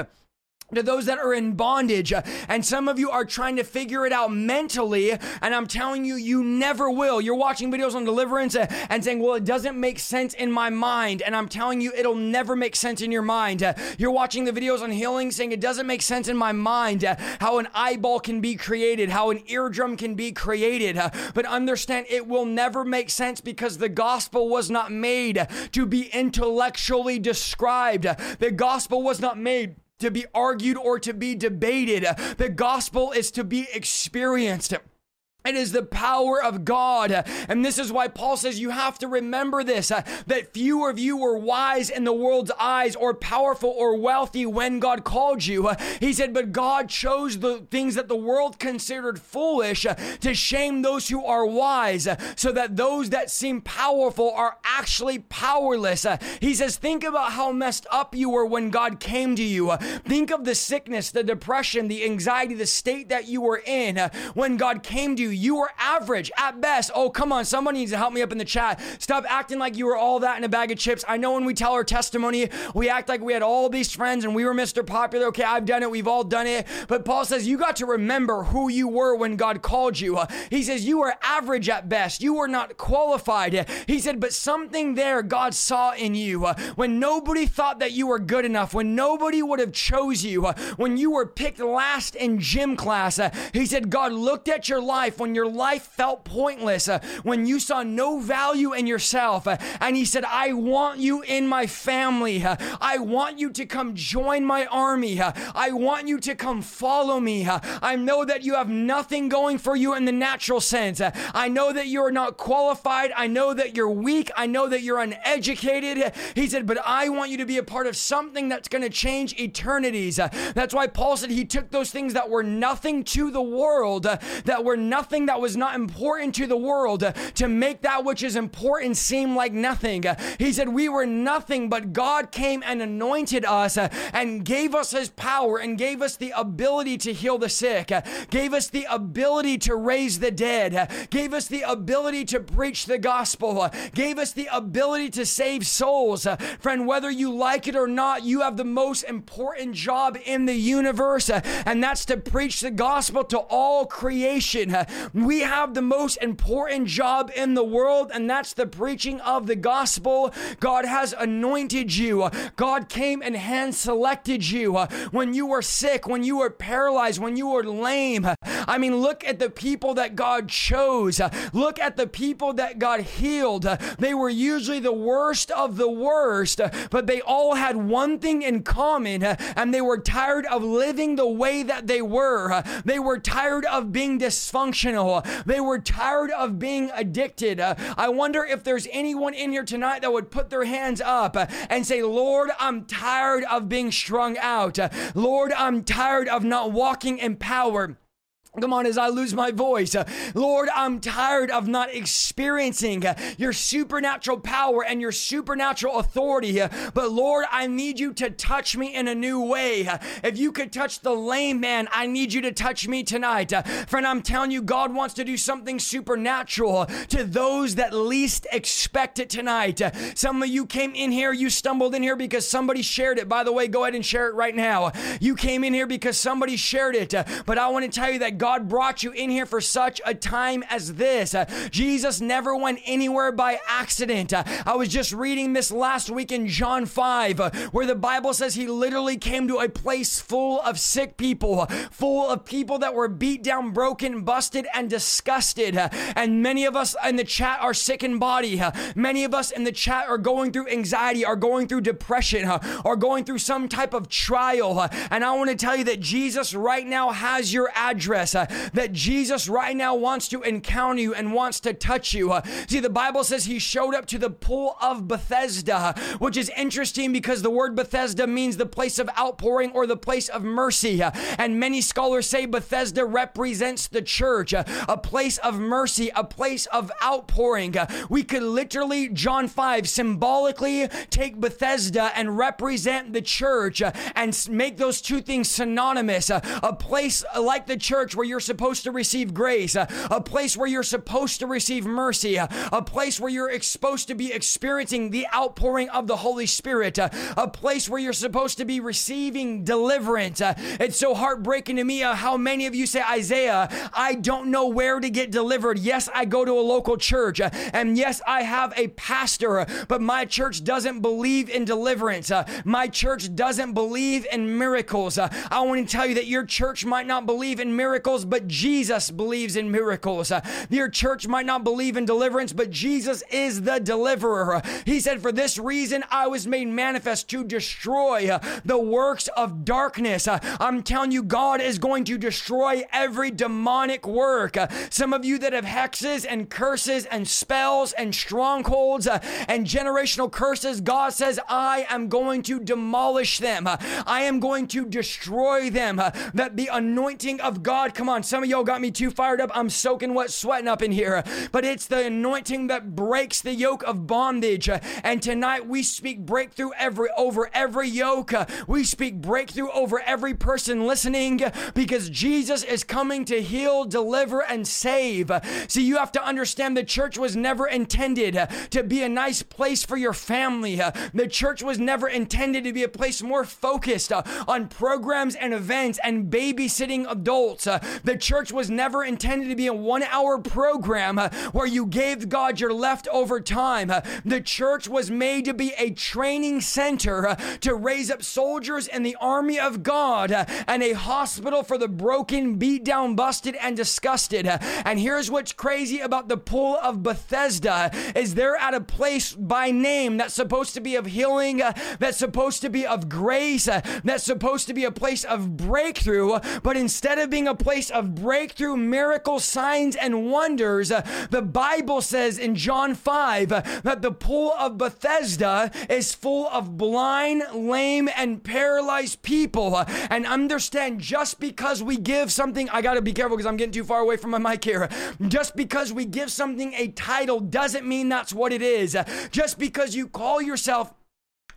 to those that are in bondage. And some of you are trying to figure it out mentally. And I'm telling you, you never will. You're watching videos on deliverance and saying, well, it doesn't make sense in my mind. And I'm telling you, it'll never make sense in your mind. You're watching the videos on healing saying, it doesn't make sense in my mind how an eyeball can be created, how an eardrum can be created. But understand, it will never make sense because the gospel was not made to be intellectually described. The gospel was not made to be argued or to be debated. The gospel is to be experienced. It is the power of God. And this is why Paul says you have to remember this uh, that few of you were wise in the world's eyes or powerful or wealthy when God called you. Uh, he said, But God chose the things that the world considered foolish uh, to shame those who are wise, so that those that seem powerful are actually powerless. He says, Think about how messed up you were when God came to you. Think of the sickness, the depression, the anxiety, the state that you were in when God came to you you were average at best. Oh, come on. Somebody needs to help me up in the chat. Stop acting like you were all that in a bag of chips. I know when we tell our testimony, we act like we had all these friends and we were Mr. Popular. Okay, I've done it. We've all done it. But Paul says you got to remember who you were when God called you. Uh, he says you were average at best. You were not qualified. Uh, he said, but something there God saw in you uh, when nobody thought that you were good enough, when nobody would have chose you, when you were picked last in gym class. He said, God looked at your life when your life felt pointless, uh, when you saw no value in yourself. Uh, and He said, I want you in my family. Uh, I want you to come join my army. Uh, I want you to come follow me. Uh, I know that you have nothing going for you in the natural sense. Uh, I know that you're not qualified. I know that you're weak. I know that you're uneducated. He said, but I want you to be a part of something that's going to change eternities. That's why Paul said he took those things that were nothing to the world, that were nothing something that was not important to the world uh, to make that which is important seem like nothing. Uh, he said, We were nothing, but God came and anointed us uh, and gave us His power and gave us the ability to heal the sick, gave us the ability to raise the dead, gave us the ability to preach the gospel, gave us the ability to save souls. Friend, whether you like it or not, you have the most important job in the universe, and that's to preach the gospel to all creation. We have the most important job in the world, and that's the preaching of the gospel. God has anointed you. God came and hand selected you when you were sick, when you were paralyzed, when you were lame. I mean, look at the people that God chose. Look at the people that God healed. They were usually the worst of the worst, but they all had one thing in common, and they were tired of living the way that they were. They were tired of being dysfunctional. They were tired of being addicted. Uh, I wonder if there's anyone in here tonight that would put their hands up uh, and say, Lord, I'm tired of being strung out. Uh, Lord, I'm tired of not walking in power. Come on, as I lose my voice. Uh, Lord, I'm tired of not experiencing uh, your supernatural power and your supernatural authority. Uh, but Lord, I need you to touch me in a new way. If you could touch the lame man, I need you to touch me tonight. Friend, I'm telling you, God wants to do something supernatural to those that least expect it tonight. Some of you came in here, you stumbled in here because somebody shared it. By the way, go ahead and share it right now. You came in here because somebody shared it. But I want to tell you that God God brought you in here for such a time as this. Uh, Jesus never went anywhere by accident. Uh, I was just reading this last week in John 5, uh, where the Bible says he literally came to a place full of sick people, full of people that were beat down, broken, busted, and disgusted. And many of us in the chat are sick in body. Many of us in the chat are going through anxiety, are going through depression, are going through some type of trial. And I want to tell you that Jesus right now has your address, Uh, that Jesus right now wants to encounter you and wants to touch you. Uh, see, the Bible says he showed up to the pool of Bethesda, uh, which is interesting because the word Bethesda means the place of outpouring or the place of mercy. And many scholars say Bethesda represents the church, a place of mercy, a place of outpouring. We could literally, John 5, symbolically take Bethesda and represent the church and make those two things synonymous. A place like the church where you're supposed to receive grace, a place where you're supposed to receive mercy, a place where you're supposed to be experiencing the outpouring of the Holy Spirit, a place where you're supposed to be receiving deliverance. Uh, it's so heartbreaking to me uh, how many of you say, Isaiah, I don't know where to get delivered. Yes, I go to a local church, uh, and yes, I have a pastor, but my church doesn't believe in deliverance. My church doesn't believe in miracles. I want to tell you that your church might not believe in miracles, but Jesus believes in miracles. Uh, your church might not believe in deliverance, but Jesus is the deliverer. He said, For this reason I was made manifest to destroy uh, the works of darkness. Uh, I'm telling you, God is going to destroy every demonic work. Some of you that have hexes and curses and spells and strongholds and generational curses, God says, I am going to demolish them. I am going to destroy them. That the anointing of God, come on, some of y'all got me too fired up. I'm soaking wet, sweating up in here. But it's the anointing that breaks the yoke of bondage. And tonight we speak breakthrough every over every yoke. We speak breakthrough over every person listening because Jesus is coming to heal, deliver, and save. See, you have to understand the church was never intended to be a nice place for your family. The church was never intended to be a place more focused on programs and events and babysitting adults. The church was never intended to be a one hour program uh, where you gave God your leftover time. Uh, the church was made to be a training center uh, to raise up soldiers in the army of God and a hospital for the broken, beat down, busted, and disgusted. And here's what's crazy about the pool of Bethesda is they're at a place by name that's supposed to be of healing, that's supposed to be of grace, that's supposed to be a place of breakthrough, but instead of being a place of breakthrough, miracles, signs, and wonders, uh, the Bible says in John 5 uh, that the pool of Bethesda is full of blind, lame, and paralyzed people. Uh, and understand just because we give something, I gotta be careful because I'm getting too far away from my mic here. Just because we give something a title doesn't mean that's what it is. Just because you call yourself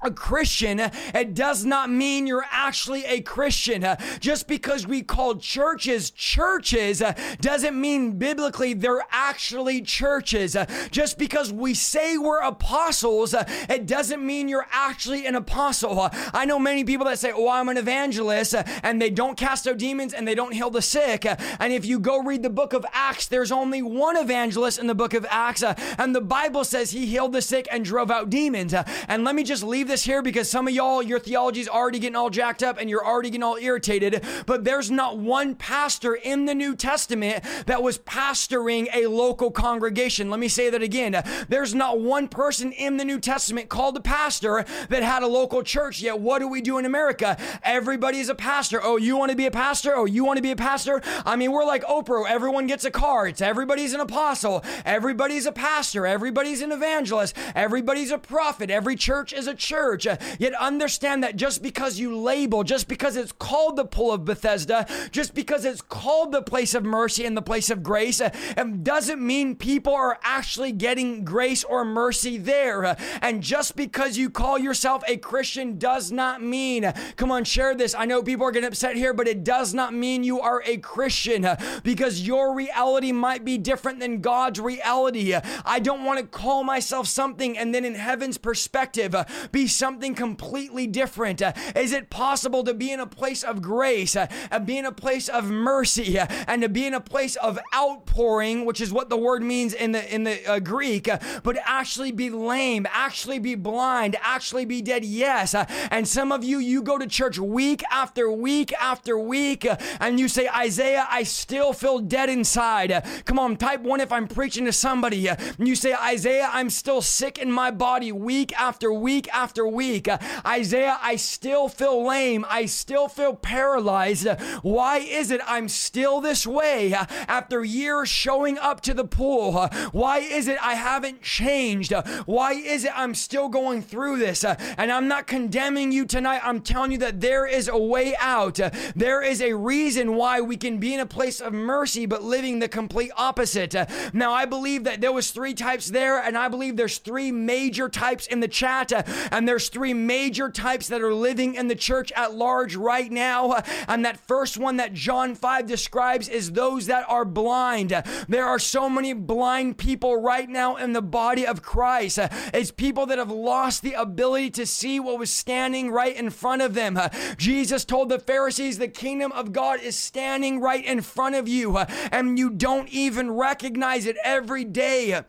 a Christian, it does not mean you're actually a Christian. Just because we call churches churches doesn't mean biblically they're actually churches. Just because we say we're apostles, it doesn't mean you're actually an apostle. I know many people that say, Oh, I'm an evangelist, and they don't cast out demons and they don't heal the sick. And if you go read the book of Acts, there's only one evangelist in the book of Acts, and the Bible says he healed the sick and drove out demons. And let me just leave this here because some of y'all, your theology is already getting all jacked up and you're already getting all irritated. But there's not one pastor in the New Testament that was pastoring a local congregation. Let me say that again. There's not one person in the New Testament called a pastor that had a local church. Yet, what do we do in America? Everybody's a pastor. Oh, you want to be a pastor? Oh, you want to be a pastor? I mean, we're like Oprah. Everyone gets a car. It's everybody's an apostle. Everybody's a pastor. Everybody's an evangelist. Everybody's a prophet. Every church is a church. Uh, yet understand that just because you label, just because it's called the pool of Bethesda, just because it's called the place of mercy and the place of grace, uh, um, doesn't mean people are actually getting grace or mercy there. Uh, and just because you call yourself a Christian does not mean, come on, share this. I know people are getting upset here, but it does not mean you are a Christian because your reality might be different than God's reality. I don't want to call myself something and then in heaven's perspective be something completely different? Uh, is it possible to be in a place of grace, uh, and be in a place of mercy, uh, and to be in a place of outpouring, which is what the word means in the in the uh, Greek, uh, but actually be lame, actually be blind, actually be dead? Yes. Uh, and some of you, you go to church week after week after week, uh, and you say, Isaiah, I still feel dead inside. Uh, come on, type one if I'm preaching to somebody. Uh, you say, Isaiah, I'm still sick in my body week after week after week. Uh, Isaiah, I still feel lame. I still feel paralyzed. Why is it I'm still this way uh, after years showing up to the pool? Uh, Why is it I haven't changed? Why is it I'm still going through this? And I'm not condemning you tonight. I'm telling you that there is a way out. There is a reason why we can be in a place of mercy but living the complete opposite. Now I believe that there was three types there and I believe there's three major types in the chat and there's three major types that are living in the church at large right now. And that first one that John 5 describes is those that are blind. There are so many blind people right now in the body of Christ. It's people that have lost the ability to see what was standing right in front of them. Jesus told the Pharisees, the kingdom of God is standing right in front of you, and you don't even recognize it every day.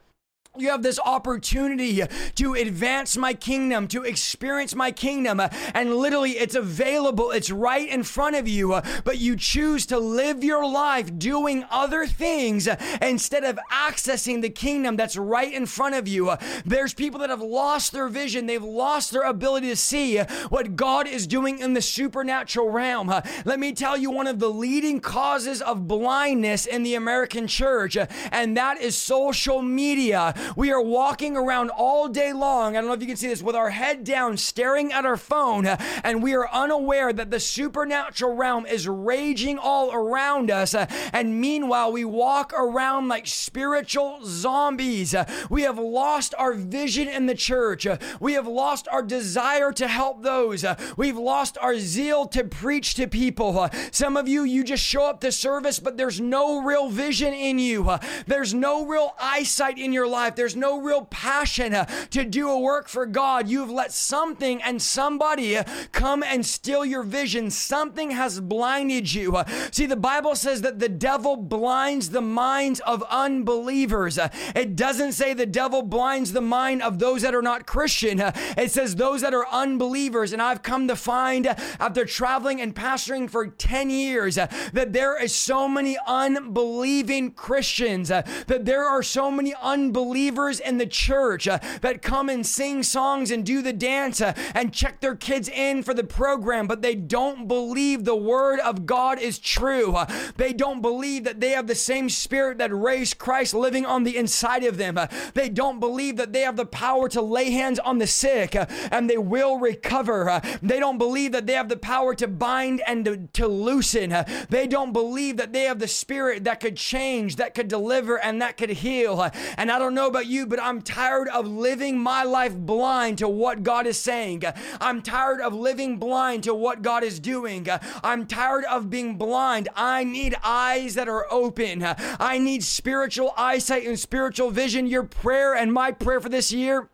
You have this opportunity to advance my kingdom, to experience my kingdom, and literally it's available, it's right in front of you, but you choose to live your life doing other things instead of accessing the kingdom that's right in front of you. There's people that have lost their vision, they've lost their ability to see what God is doing in the supernatural realm. Let me tell you one of the leading causes of blindness in the American church, and that is social media. We are walking around all day long. I don't know if you can see this with our head down, staring at our phone, and we are unaware that the supernatural realm is raging all around us. And meanwhile, we walk around like spiritual zombies. We have lost our vision in the church. We have lost our desire to help those. We've lost our zeal to preach to people. Some of you, you just show up to service, but there's no real vision in you. There's no real eyesight in your life. There's no real passion uh, to do a work for God. You've let something and somebody uh, come and steal your vision. Something has blinded you. Uh, See, the Bible says that the devil blinds the minds of unbelievers. It doesn't say the devil blinds the mind of those that are not Christian. It says those that are unbelievers. And I've come to find after traveling and pastoring for 10 years that there is so many unbelieving Christians, that there are so many unbelievers in the church uh, that come and sing songs and do the dance uh, and check their kids in for the program, but they don't believe the word of God is true. Uh, They don't believe that they have the same spirit that raised Christ living on the inside of them. Uh, They don't believe that they have the power to lay hands on the sick uh, and they will recover. Uh, They don't believe that they have the power to bind and to, to loosen. They don't believe that they have the spirit that could change, that could deliver, and that could heal. And I don't know about you, but I'm tired of living my life blind to what God is saying. I'm tired of living blind to what God is doing. I'm tired of being blind. I need eyes that are open. I need spiritual eyesight and spiritual vision. Your prayer and my prayer for this year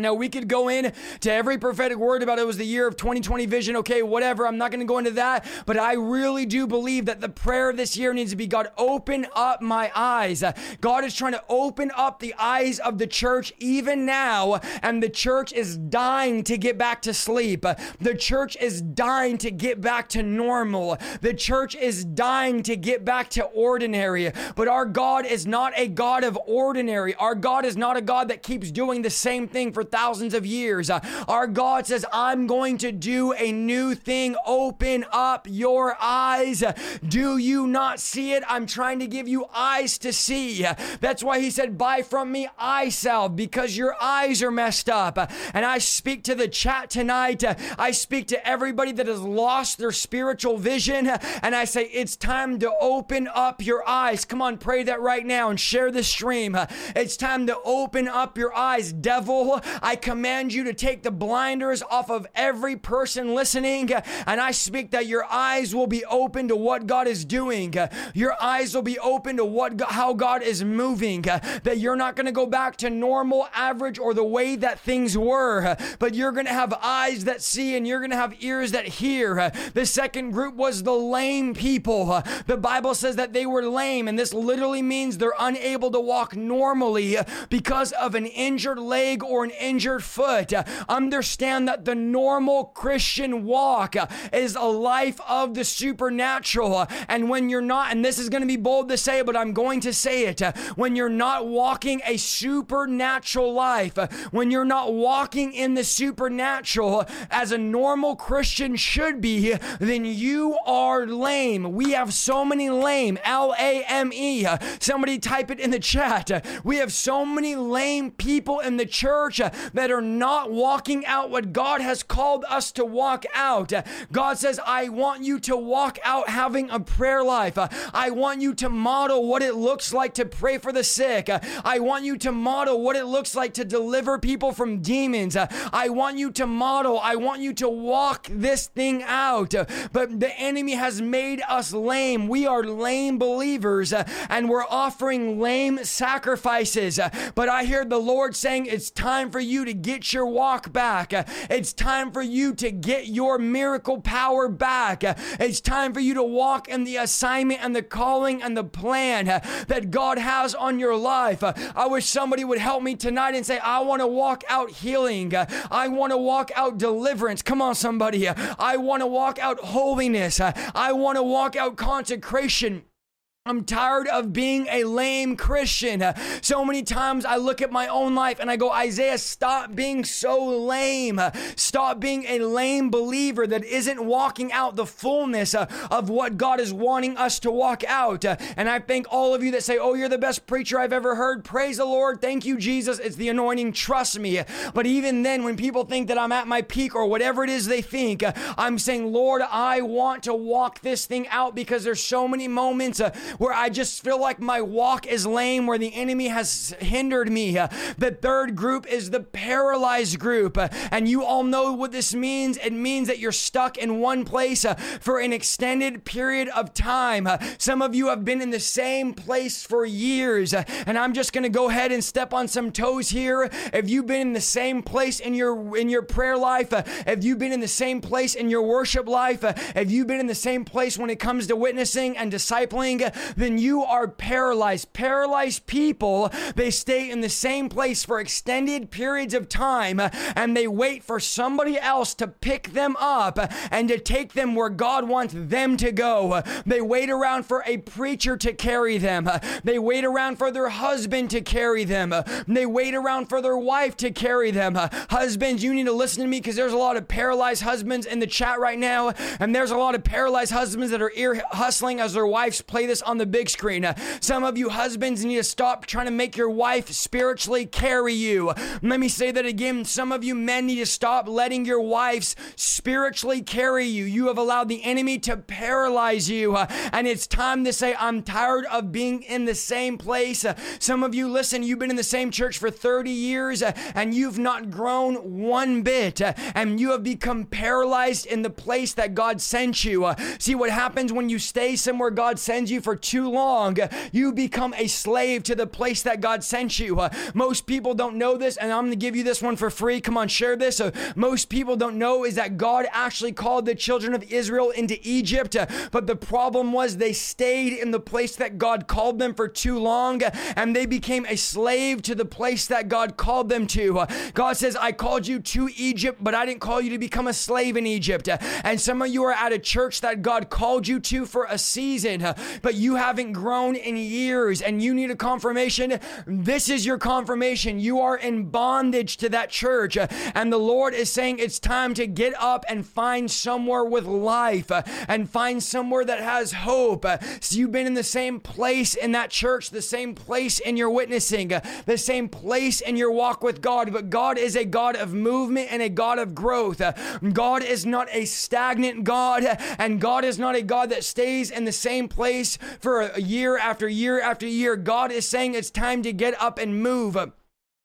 now we could go in to every prophetic word about it was the year of 2020 vision. Okay, whatever. I'm not going to go into that, but I really do believe that the prayer this year needs to be God, open up my eyes. God is trying to open up the eyes of the church even now, and the church is dying to get back to sleep. The church is dying to get back to normal. The church is dying to get back to ordinary. But our God is not a God of ordinary. Our God is not a God that keeps doing the same thing for thousands of years. Uh, Our God says, I'm going to do a new thing. Open up your eyes. Do you not see it? I'm trying to give you eyes to see. That's why he said, Buy from me eye salve because your eyes are messed up. And I speak to the chat tonight. I speak to everybody that has lost their spiritual vision. And I say, It's time to open up your eyes. Come on, pray that right now and share the stream. It's time to open up your eyes. Devil, I command you to take the blinders off of every person listening, and I speak that your eyes will be open to what God is doing. Your eyes will be open to what how God is moving. That you're not going to go back to normal, average, or the way that things were, but you're going to have eyes that see and you're going to have ears that hear. The second group was the lame people. The Bible says that they were lame, and this literally means they're unable to walk normally because of an injured leg or an injured foot. Understand that the normal Christian walk is a life of the supernatural. And when you're not, and this is going to be bold to say, but I'm going to say it, when you're not walking a supernatural life, when you're not walking in the supernatural as a normal Christian should be, then you are lame. We have so many lame, L A M E. Somebody type it in the chat. We have so many lame people in the church that are not walking out what God has called us to walk out. God says, I want you to walk out having a prayer life. I want you to model what it looks like to pray for the sick. I want you to model what it looks like to deliver people from demons. I want you to model, I want you to walk this thing out. But the enemy has made us lame. We are lame believers and we're offering lame sacrifices. But I hear the Lord saying it's time for you to get your walk back. It's time for you to get your miracle power back. It's time for you to walk in the assignment and the calling and the plan that God has on your life. I wish somebody would help me tonight and say, I want to walk out healing. I want to walk out deliverance. Come on, somebody. I want to walk out holiness. I want to walk out consecration. I'm tired of being a lame Christian. So many times I look at my own life and I go, Isaiah, stop being so lame. Stop being a lame believer that isn't walking out the fullness of what God is wanting us to walk out. And I thank all of you that say, Oh, you're the best preacher I've ever heard. Praise the Lord. Thank you, Jesus. It's the anointing. Trust me. But even then, when people think that I'm at my peak or whatever it is they think, I'm saying, Lord, I want to walk this thing out because there's so many moments where I just feel like my walk is lame, where the enemy has hindered me. Uh, the third group is the paralyzed group. Uh, and you all know what this means. It means that you're stuck in one place uh, for an extended period of time. Some of you have been in the same place for years. And I'm just going to go ahead and step on some toes here. If you've been in the same place in your in your prayer life, if you've been in the same place in your worship life, if you've been in the same place when it comes to witnessing and discipling, then you are paralyzed. Paralyzed people, they stay in the same place for extended periods of time and they wait for somebody else to pick them up and to take them where God wants them to go. They wait around for a preacher to carry them. They wait around for their husband to carry them. They wait around for their wife to carry them. Husbands, you need to listen to me because there's a lot of paralyzed husbands in the chat right now, and there's a lot of paralyzed husbands that are ear hustling as their wives play this on the big screen. Uh, some of you husbands need to stop trying to make your wife spiritually carry you. Let me say that again. Some of you men need to stop letting your wives spiritually carry you. You have allowed the enemy to paralyze you. Uh, and it's time to say, I'm tired of being in the same place. Uh, some of you, listen, you've been in the same church for 30 years and you've not grown one bit. And you have become paralyzed in the place that God sent you. See what happens when you stay somewhere God sends you for too long, you become a slave to the place that God sent you. Uh, most people don't know this, and I'm going to give you this one for free. Come on, share this. Uh, most people don't know is that God actually called the children of Israel into Egypt, uh, but the problem was they stayed in the place that God called them for too long, and they became a slave to the place that God called them to. Uh, God says, I called you to Egypt, but I didn't call you to become a slave in Egypt. Uh, and some of you are at a church that God called you to for a season, uh, but you have haven't grown in years and you need a confirmation, this is your confirmation. You are in bondage to that church. And the Lord is saying it's time to get up and find somewhere with life and find somewhere that has hope. So you've been in the same place in that church, the same place in your witnessing, the same place in your walk with God. But God is a God of movement and a God of growth. God is not a stagnant God, and God is not a God that stays in the same place for a year after year after year, God is saying it's time to get up and move.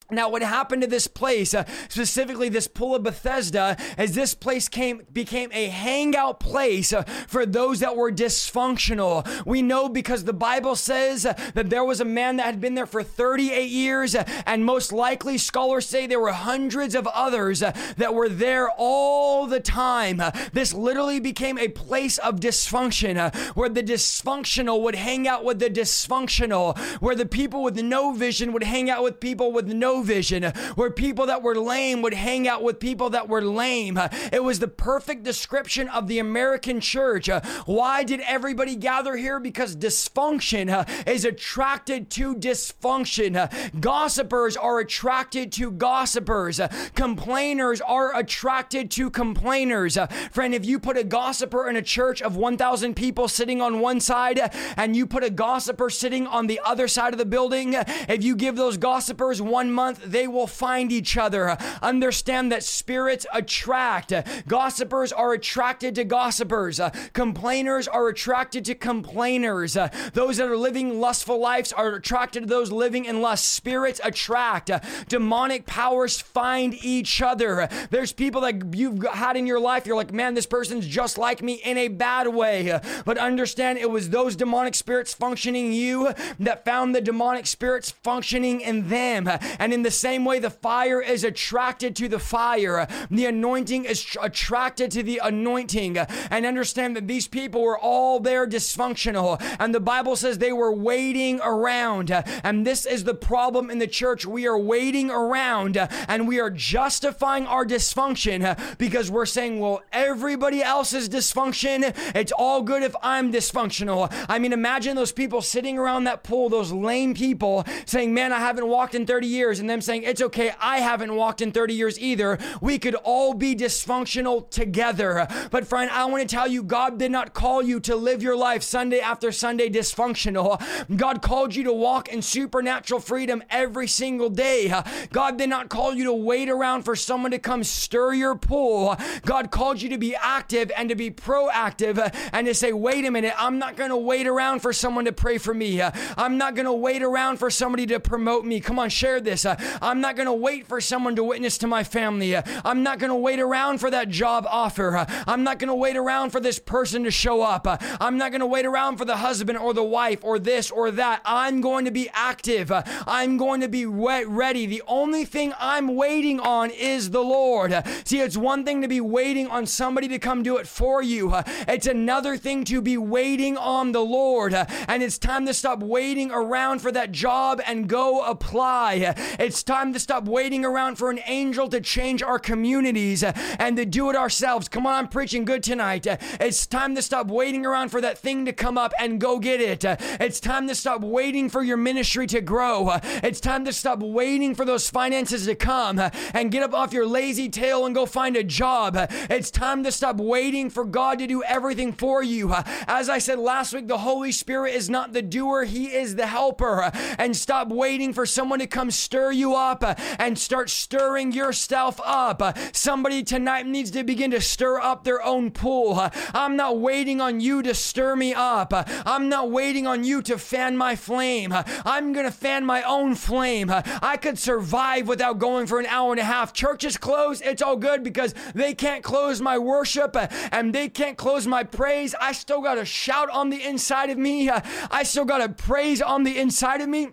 Now, what happened to this place, uh, specifically this pool of Bethesda, is this place came became a hangout place uh, for those that were dysfunctional. We know because the Bible says uh, that there was a man that had been there for 38 years, uh, and most likely scholars say there were hundreds of others uh, that were there all the time. Uh, this literally became a place of dysfunction, where the dysfunctional would hang out with the dysfunctional, where the people with no vision would hang out with people with no vision, where people that were lame would hang out with people that were lame. It was the perfect description of the American church. Why did everybody gather here? Because dysfunction uh, is attracted to dysfunction. Gossipers are attracted to gossipers. Complainers are attracted to complainers. Friend, if you put a gossiper in a church of 1,000 people sitting on one side and you put a gossiper sitting on the other side of the building, if you give those gossipers one month, month, they will find each other. Understand that spirits attract. Gossipers are attracted to gossipers. Complainers are attracted to complainers. Those that are living lustful lives are attracted to those living in lust. Spirits attract. Demonic powers find each other. There's people that you've had in your life, you're like, man, this person's just like me in a bad way. But understand it was those demonic spirits functioning you that found the demonic spirits functioning in them. And in the same way the fire is attracted to the fire, the anointing is tr- attracted to the anointing. And understand that these people were all there dysfunctional. And the Bible says they were waiting around. And this is the problem in the church. We are waiting around and we are justifying our dysfunction because we're saying, well, everybody else is dysfunction. It's all good if I'm dysfunctional. I mean, imagine those people sitting around that pool, those lame people saying, man, I haven't walked in 30 years and them saying, It's okay, I haven't walked in 30 years either. We could all be dysfunctional together. But, friend, I want to tell you, God did not call you to live your life Sunday after Sunday dysfunctional. God called you to walk in supernatural freedom every single day. God did not call you to wait around for someone to come stir your pool. God called you to be active and to be proactive and to say, wait a minute, I'm not going to wait around for someone to pray for me. I'm not going to wait around for somebody to promote me. Come on, share this. Uh, I'm not going to wait for someone to witness to my family. Uh, I'm not going to wait around for that job offer. Uh, I'm not going to wait around for this person to show up. I'm not going to wait around for the husband or the wife or this or that. I'm going to be active. I'm going to be ready. The only thing I'm waiting on is the Lord. See, it's one thing to be waiting on somebody to come do it for you, it's another thing to be waiting on the Lord. And it's time to stop waiting around for that job and go apply. It's time to stop waiting around for an angel to change our communities uh, and to do it ourselves. Come on, I'm preaching good tonight. Uh, it's time to stop waiting around for that thing to come up and go get it. Uh, it's time to stop waiting for your ministry to grow. It's time to stop waiting for those finances to come and get up off your lazy tail and go find a job. It's time to stop waiting for God to do everything for you. As I said last week, the Holy Spirit is not the doer, He is the helper. And stop waiting for someone to come stir you up uh, and start stirring yourself up. Uh, somebody tonight needs to begin to stir up their own pool. Uh, I'm not waiting on you to stir me up. I'm not waiting on you to fan my flame. I'm going to fan my own flame. I could survive without going for an hour and a half. Church is closed. It's all good because they can't close my worship and they can't close my praise. I still got to shout on the inside of me. I still got to praise on the inside of me.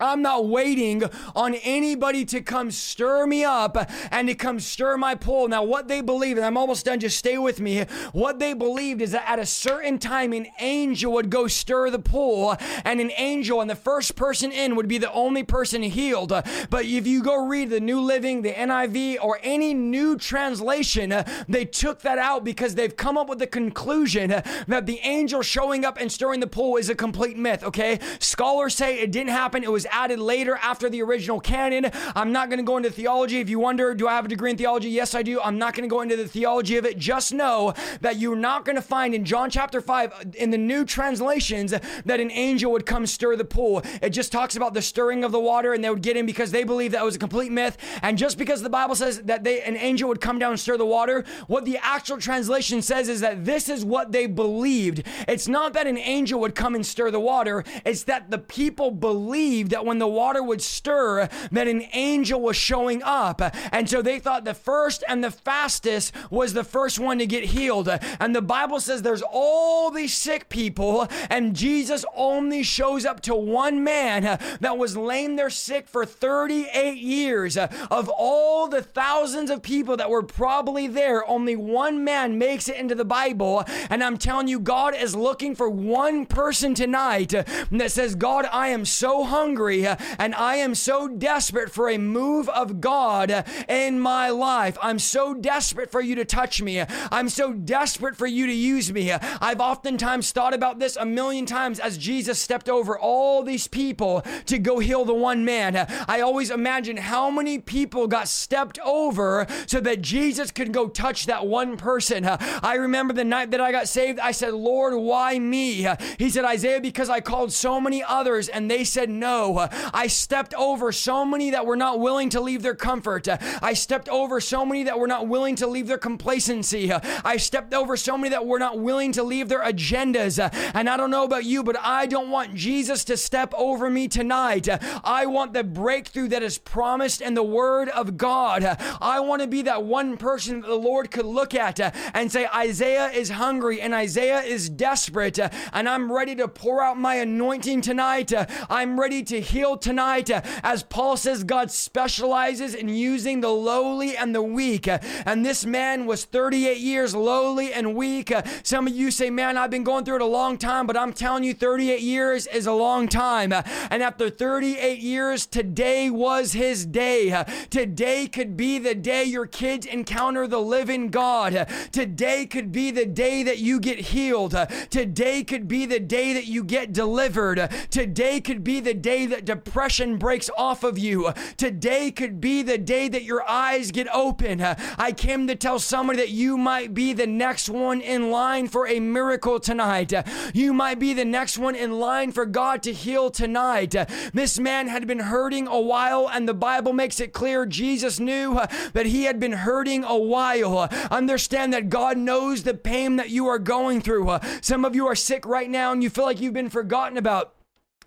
I'm not waiting on anybody to come stir me up and to come stir my pool. Now, what they believe, and I'm almost done, just stay with me. What they believed is that at a certain time, an angel would go stir the pool, and an angel and the first person in would be the only person healed. But if you go read the New Living, the NIV, or any new translation, they took that out because they've come up with the conclusion that the angel showing up and stirring the pool is a complete myth, okay? Scholars say it didn't happen, it was added later after the original canon. I'm not going to go into theology. If you wonder, do I have a degree in theology? Yes, I do. I'm not going to go into the theology of it. Just know that you're not going to find in John chapter 5 in the new translations that an angel would come stir the pool. It just talks about the stirring of the water and they would get in because they believe that was a complete myth. And just because the Bible says that they an angel would come down and stir the water, what the actual translation says is that this is what they believed. It's not that an angel would come and stir the water, it's that the people believed that that when the water would stir, that an angel was showing up. And so they thought the first and the fastest was the first one to get healed. And the Bible says there's all these sick people, and Jesus only shows up to one man that was lame there sick for 38 years. Of all the thousands of people that were probably there, only one man makes it into the Bible. And I'm telling you, God is looking for one person tonight that says, God, I am so hungry Uh, and I am so desperate for a move of God uh, in my life. I'm so desperate for you to touch me. I'm so desperate for you to use me. I've oftentimes thought about this a million times as Jesus stepped over all these people to go heal the one man. I always imagine how many people got stepped over so that Jesus could go touch that one person. I remember the night that I got saved, I said, Lord, why me? He said, Isaiah, because I called so many others and they said no. I stepped over so many that were not willing to leave their comfort. I stepped over so many that were not willing to leave their complacency. I stepped over so many that were not willing to leave their agendas. And I don't know about you, but I don't want Jesus to step over me tonight. I want the breakthrough that is promised in the Word of God. I want to be that one person that the Lord could look at and say, Isaiah is hungry and Isaiah is desperate, and I'm ready to pour out my anointing tonight. I'm ready to heal tonight. Uh, as Paul says, God specializes in using the lowly and the weak. Uh, and this man was 38 years lowly and weak. Uh, some of you say, Man, I've been going through it a long time, but I'm telling you, 38 years is a long time. And after 38 years, today was his day. Today could be the day your kids encounter the living God. Today could be the day that you get healed. Today could be the day that you get delivered. Today could be the day that depression breaks off of you. Today could be the day that your eyes get open. I came to tell somebody that you might be the next one in line for a miracle tonight. You might be the next one in line for God to heal tonight. This man had been hurting a while, and the Bible makes it clear Jesus knew that he had been hurting a while. Understand that God knows the pain that you are going through. Some of you are sick right now and you feel like you've been forgotten about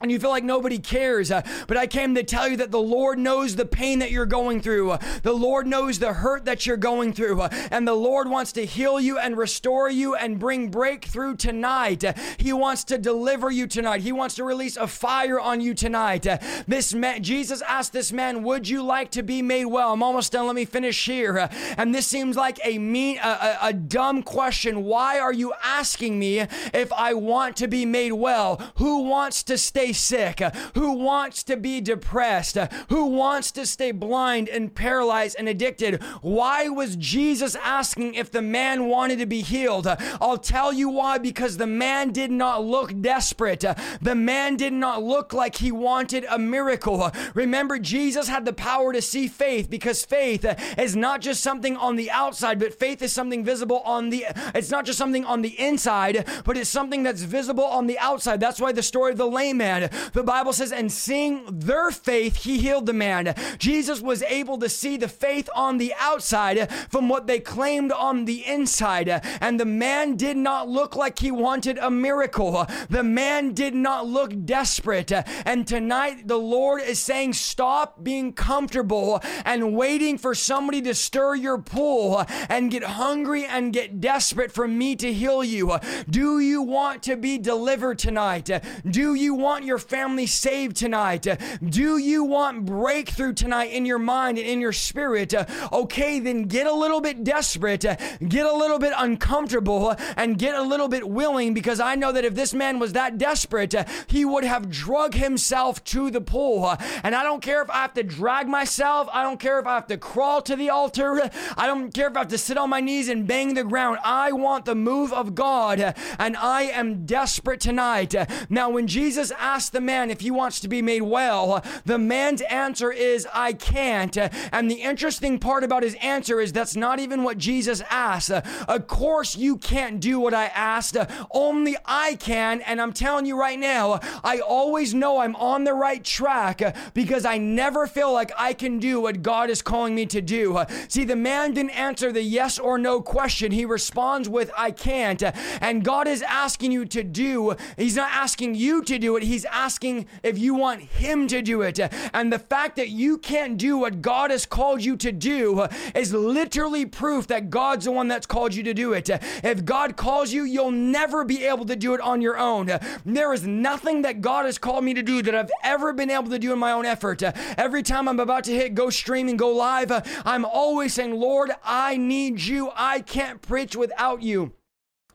and you feel like nobody cares. Uh, but I came to tell you that the Lord knows the pain that you're going through. Uh, the Lord knows the hurt that you're going through. Uh, and the Lord wants to heal you and restore you and bring breakthrough tonight. Uh, he wants to deliver you tonight. He wants to release a fire on you tonight. Uh, this man, Jesus asked this man, "Would you like to be made well?" I'm almost done. Let me finish here. Uh, and this seems like a mean, a, a, a dumb question. Why are you asking me if I want to be made well? Who wants to stay sick, uh, who wants to be depressed, uh, who wants to stay blind and paralyzed and addicted. Why was Jesus asking if the man wanted to be healed? Uh, I'll tell you why because the man did not look desperate. The man did not look like he wanted a miracle. Remember, Jesus had the power to see faith because faith is not just something on the outside, but faith is something visible on the, it's not just something on the inside, but it's something that's visible on the outside. That's why the story of the lame man the Bible says, and seeing their faith, he healed the man. Jesus was able to see the faith on the outside from what they claimed on the inside. And the man did not look like he wanted a miracle. The man did not look desperate. And tonight, the Lord is saying, stop being comfortable and waiting for somebody to stir your pool and get hungry and get desperate for me to heal you. Do you want to be delivered tonight? Do you want your your family saved tonight? Do you want breakthrough tonight in your mind and in your spirit? Okay, then get a little bit desperate, get a little bit uncomfortable, and get a little bit willing because I know that if this man was that desperate, he would have drug himself to the pool. And I don't care if I have to drag myself, I don't care if I have to crawl to the altar, I don't care if I have to sit on my knees and bang the ground. I want the move of God, and I am desperate tonight. Now, when Jesus asked asked the man if he wants to be made well, the man's answer is, I can't. And the interesting part about his answer is that's not even what Jesus asked. Of course, you can't do what I asked, only I can. And I'm telling you right now, I always know I'm on the right track because I never feel like I can do what God is calling me to do. See, the man didn't answer the yes or no question. He responds with, I can't. And God is asking you to do, He's not asking you to do it, He's He's asking if you want Him to do it. And the fact that you can't do what God has called you to do is literally proof that God's the one that's called you to do it. If God calls you, you'll never be able to do it on your own. There is nothing that God has called me to do that I've ever been able to do in my own effort. Every time I'm about to hit go stream and go live, I'm always saying, Lord, I need you. I can't preach without you.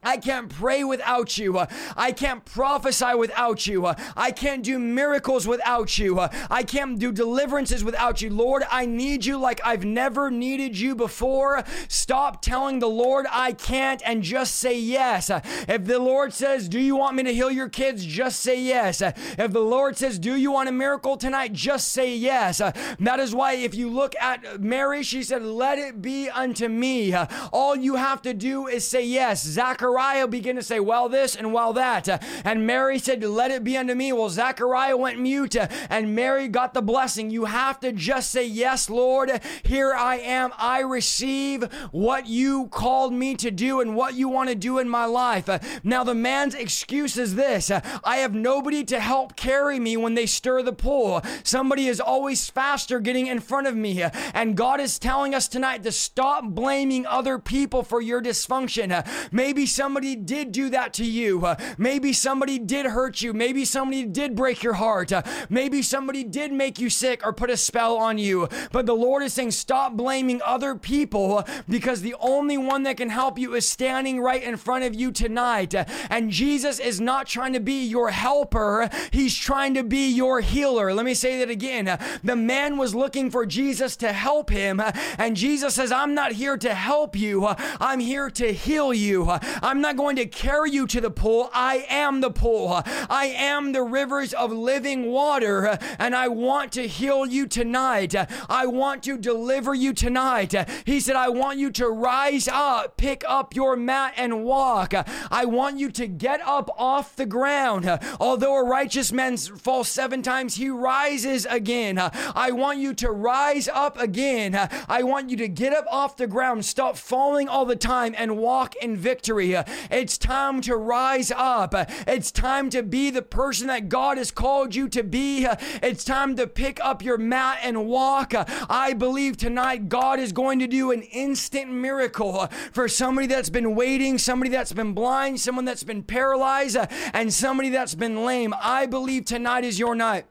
I can't pray without you. I can't prophesy without you. I can't do miracles without you. I can't do deliverances without you. Lord, I need you like I've never needed you before. Stop telling the Lord I can't and just say yes. If the Lord says, Do you want me to heal your kids? Just say yes. If the Lord says, Do you want a miracle tonight? Just say yes. That is why if you look at Mary, she said, Let it be unto me. All you have to do is say yes. Zachariah Zechariah began to say, Well, this and well, that. Uh, and Mary said, Let it be unto me. Well, Zechariah went mute uh, and Mary got the blessing. You have to just say, Yes, Lord, here I am. I receive what you called me to do and what you want to do in my life. Uh, now, the man's excuse is this I have nobody to help carry me when they stir the pool. Somebody is always faster getting in front of me. And God is telling us tonight to stop blaming other people for your dysfunction. Maybe somebody did do that to you. Uh, maybe somebody did hurt you. Maybe somebody did break your heart. Uh, maybe somebody did make you sick or put a spell on you. But the Lord is saying, stop blaming other people uh, because the only one that can help you is standing right in front of you tonight. Uh, and Jesus is not trying to be your helper, He's trying to be your healer. Let me say that again. Uh, the man was looking for Jesus to help him, and Jesus says, I'm not here to help you, I'm here to heal you. Not going to carry you to the pool. I am the pool. I am the rivers of living water, and I want to heal you tonight. I want to deliver you tonight. He said, I want you to rise up, pick up your mat, and walk. I want you to get up off the ground. Although a righteous man falls seven times, he rises again. I want you to rise up again. I want you to get up off the ground, stop falling all the time, and walk in victory. It's time to rise up. It's time to be the person that God has called you to be. It's time to pick up your mat and walk. I believe tonight God is going to do an instant miracle for somebody that's been waiting, somebody that's been blind, someone that's been paralyzed, and somebody that's been lame. I believe tonight is your night.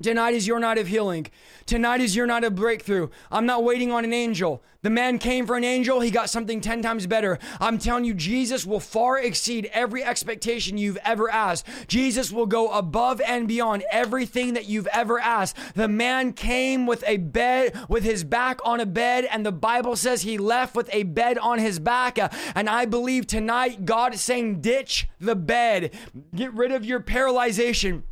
Tonight is your night of healing. Tonight is your night of breakthrough. I'm not waiting on an angel. The man came for an angel, he got something 10 times better. I'm telling you, Jesus will far exceed every expectation you've ever asked. Jesus will go above and beyond everything that you've ever asked. The man came with a bed, with his back on a bed, and the Bible says he left with a bed on his back. And I believe tonight God is saying, ditch the bed, get rid of your paralyzation.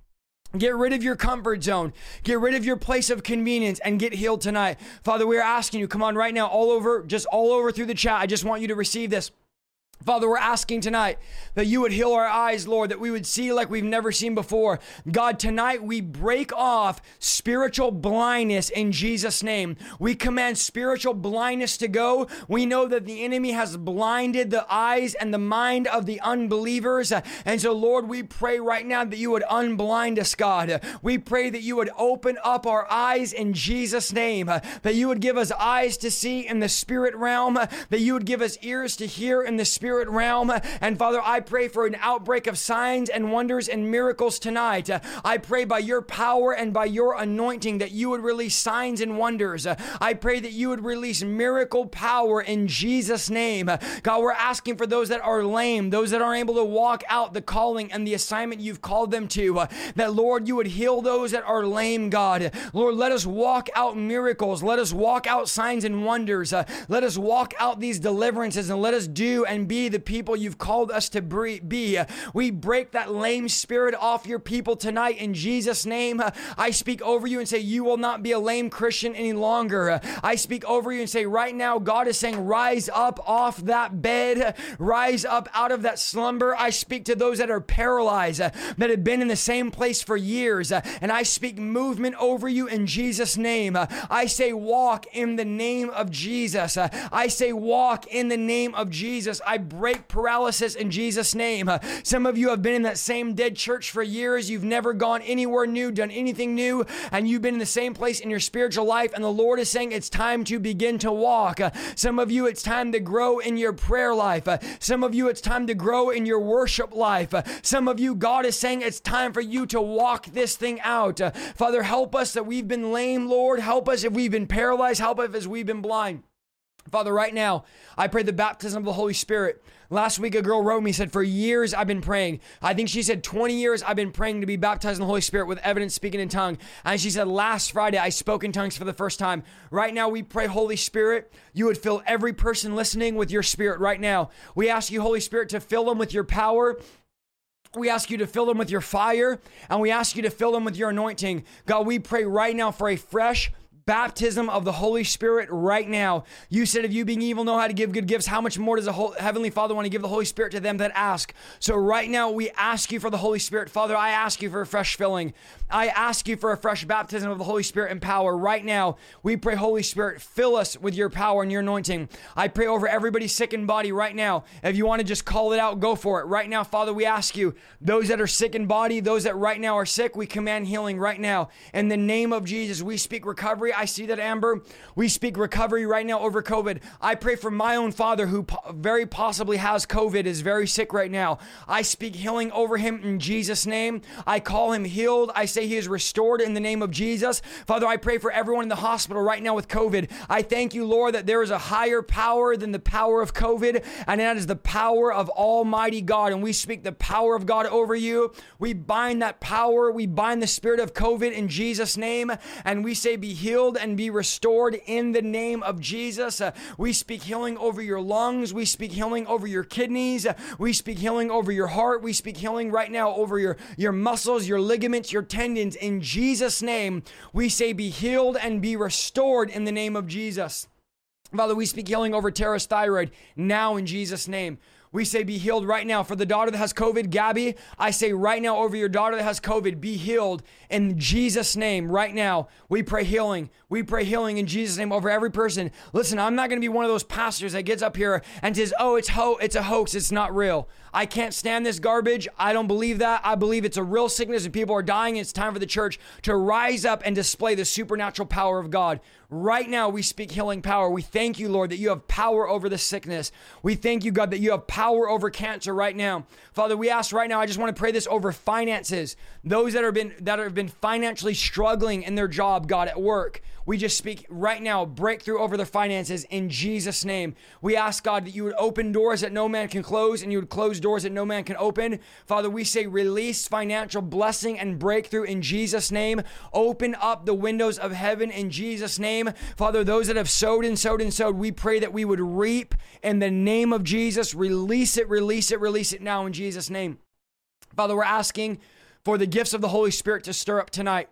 Get rid of your comfort zone. Get rid of your place of convenience and get healed tonight. Father, we are asking you, come on right now, all over, just all over through the chat. I just want you to receive this. Father, we're asking tonight that you would heal our eyes, Lord, that we would see like we've never seen before. God, tonight we break off spiritual blindness in Jesus' name. We command spiritual blindness to go. We know that the enemy has blinded the eyes and the mind of the unbelievers. And so, Lord, we pray right now that you would unblind us, God. We pray that you would open up our eyes in Jesus' name, that you would give us eyes to see in the spirit realm, that you would give us ears to hear in the spirit spirit realm. And Father, I pray for an outbreak of signs and wonders and miracles tonight. I pray by your power and by your anointing that you would release signs and wonders. I pray that you would release miracle power in Jesus' name. God, we're asking for those that are lame, those that aren't able to walk out the calling and the assignment you've called them to, that Lord, you would heal those that are lame, God. Lord, let us walk out miracles. Let us walk out signs and wonders. let us walk out these deliverances and let us do and be be the people you've called us to be. We break that lame spirit off your people tonight in Jesus' name. I speak over you and say, You will not be a lame Christian any longer. I speak over you and say, Right now, God is saying, Rise up off that bed, rise up out of that slumber. I speak to those that are paralyzed, that have been in the same place for years, and I speak movement over you in Jesus' name. I say, Walk in the name of Jesus. I say, Walk in the name of Jesus. I break paralysis in Jesus' name. Uh, some of you have been in that same dead church for years. You've never gone anywhere new, done anything new, and you've been in the same place in your spiritual life. And the Lord is saying it's time to begin to walk. Uh, some of you, it's time to grow in your prayer life. Uh, some of you, it's time to grow in your worship life. Some of you, God is saying it's time for you to walk this thing out. Father, help us that we've been lame, Lord. Help us if we've been paralyzed. Help us if we've been blind. Father, right now, I pray the baptism of the Holy Spirit. Last week, a girl wrote me, said, For years I've been praying. I think she said, 20 years I've been praying to be baptized in the Holy Spirit with evidence speaking in tongue. And she said, Last Friday I spoke in tongues for the first time. Right now, we pray, Holy Spirit, you would fill every person listening with your spirit right now. We ask you, Holy Spirit, to fill them with your power we ask you to fill them with your fire and we ask you to fill them with your anointing. God, we pray right now for a fresh baptism of the Holy Spirit right now. You said, if you being evil know how to give good gifts, how much more does the Heavenly Father want to give the Holy Spirit to them that ask? So right now, we ask you for the Holy Spirit. Father, I ask you for a fresh filling. I ask you for a fresh baptism of the Holy Spirit and power right now. We pray, Holy Spirit, fill us with your power and your anointing. I pray over everybody sick in body right now. If you want to just call it out, go for it. Right now, Father, we ask you, those that are sick in body, those that right now are sick, we command healing right now. In the name of Jesus, we speak recovery. I see that, Amber. We speak recovery right now over COVID. I pray for my own father who po- very possibly has COVID, is very sick right now. I speak healing over him in Jesus' name. I call him healed. I say he is restored in the name of Jesus. Father, I pray for everyone in the hospital right now with COVID. I thank you, Lord, that there is a higher power than the power of COVID, and that is the power of Almighty God. And we speak the power of God over you. We bind that power. We bind the spirit of COVID in Jesus' name, and we say, be healed and be restored in the name of Jesus. Uh, we speak healing over your lungs. We speak healing over your kidneys. Uh, we speak healing over your heart. We speak healing right now over your, your muscles, your ligaments, your tendons. In Jesus' name, we say, be healed and be restored in the name of Jesus. Father, we speak healing over Tara's thyroid now in Jesus' name. We say, be healed right now. For the daughter that has COVID, Gabby, I say right now over your daughter that has COVID, be healed in Jesus' name right now. We pray healing. We pray healing in Jesus' name over every person. Listen, I'm not going to be one of those pastors that gets up here and says, oh, it's, ho- it's a hoax. It's not real. I can't stand this garbage. I don't believe that. I believe it's a real sickness and people are dying. It's time for the church to rise up and display the supernatural power of God. Right now, we speak healing power. We thank you, Lord, that you have power over the sickness. We thank you, God, that you have power over cancer right now. Father, we ask right now, I just want to pray this over finances. Those that have been that have been financially struggling in their job, God, at work. We just speak right now, breakthrough over their finances in Jesus' name. We ask, God, that you would open doors that no man can close and you would close doors that no man can open. Father, we say release financial blessing and breakthrough in Jesus' name. Open up the windows of heaven in Jesus' name. Father, those that have sowed and sowed and sowed, we pray that we would reap in the name of Jesus. Release it, release it, release it now in Jesus' name. Father, we're asking for the gifts of the Holy Spirit to stir up tonight.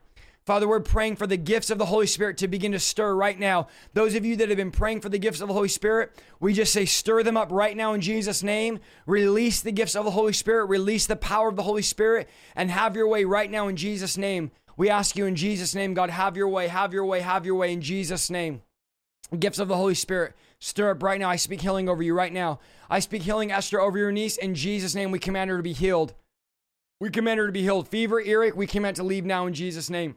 Father, we're praying for the gifts of the Holy Spirit to begin to stir right now. Those of you that have been praying for the gifts of the Holy Spirit, we just say, stir them up right now in Jesus' name. Release the gifts of the Holy Spirit, release the power of the Holy Spirit, and have your way right now in Jesus' name. We ask you in Jesus' name, God, have your way, have your way, have your way in Jesus' name. Gifts of the Holy Spirit, stir up right now. I speak healing over you right now. I speak healing, Esther, over your niece. In Jesus' name, we command her to be healed. We command her to be healed. Fever, earache, we command to leave now in Jesus' name.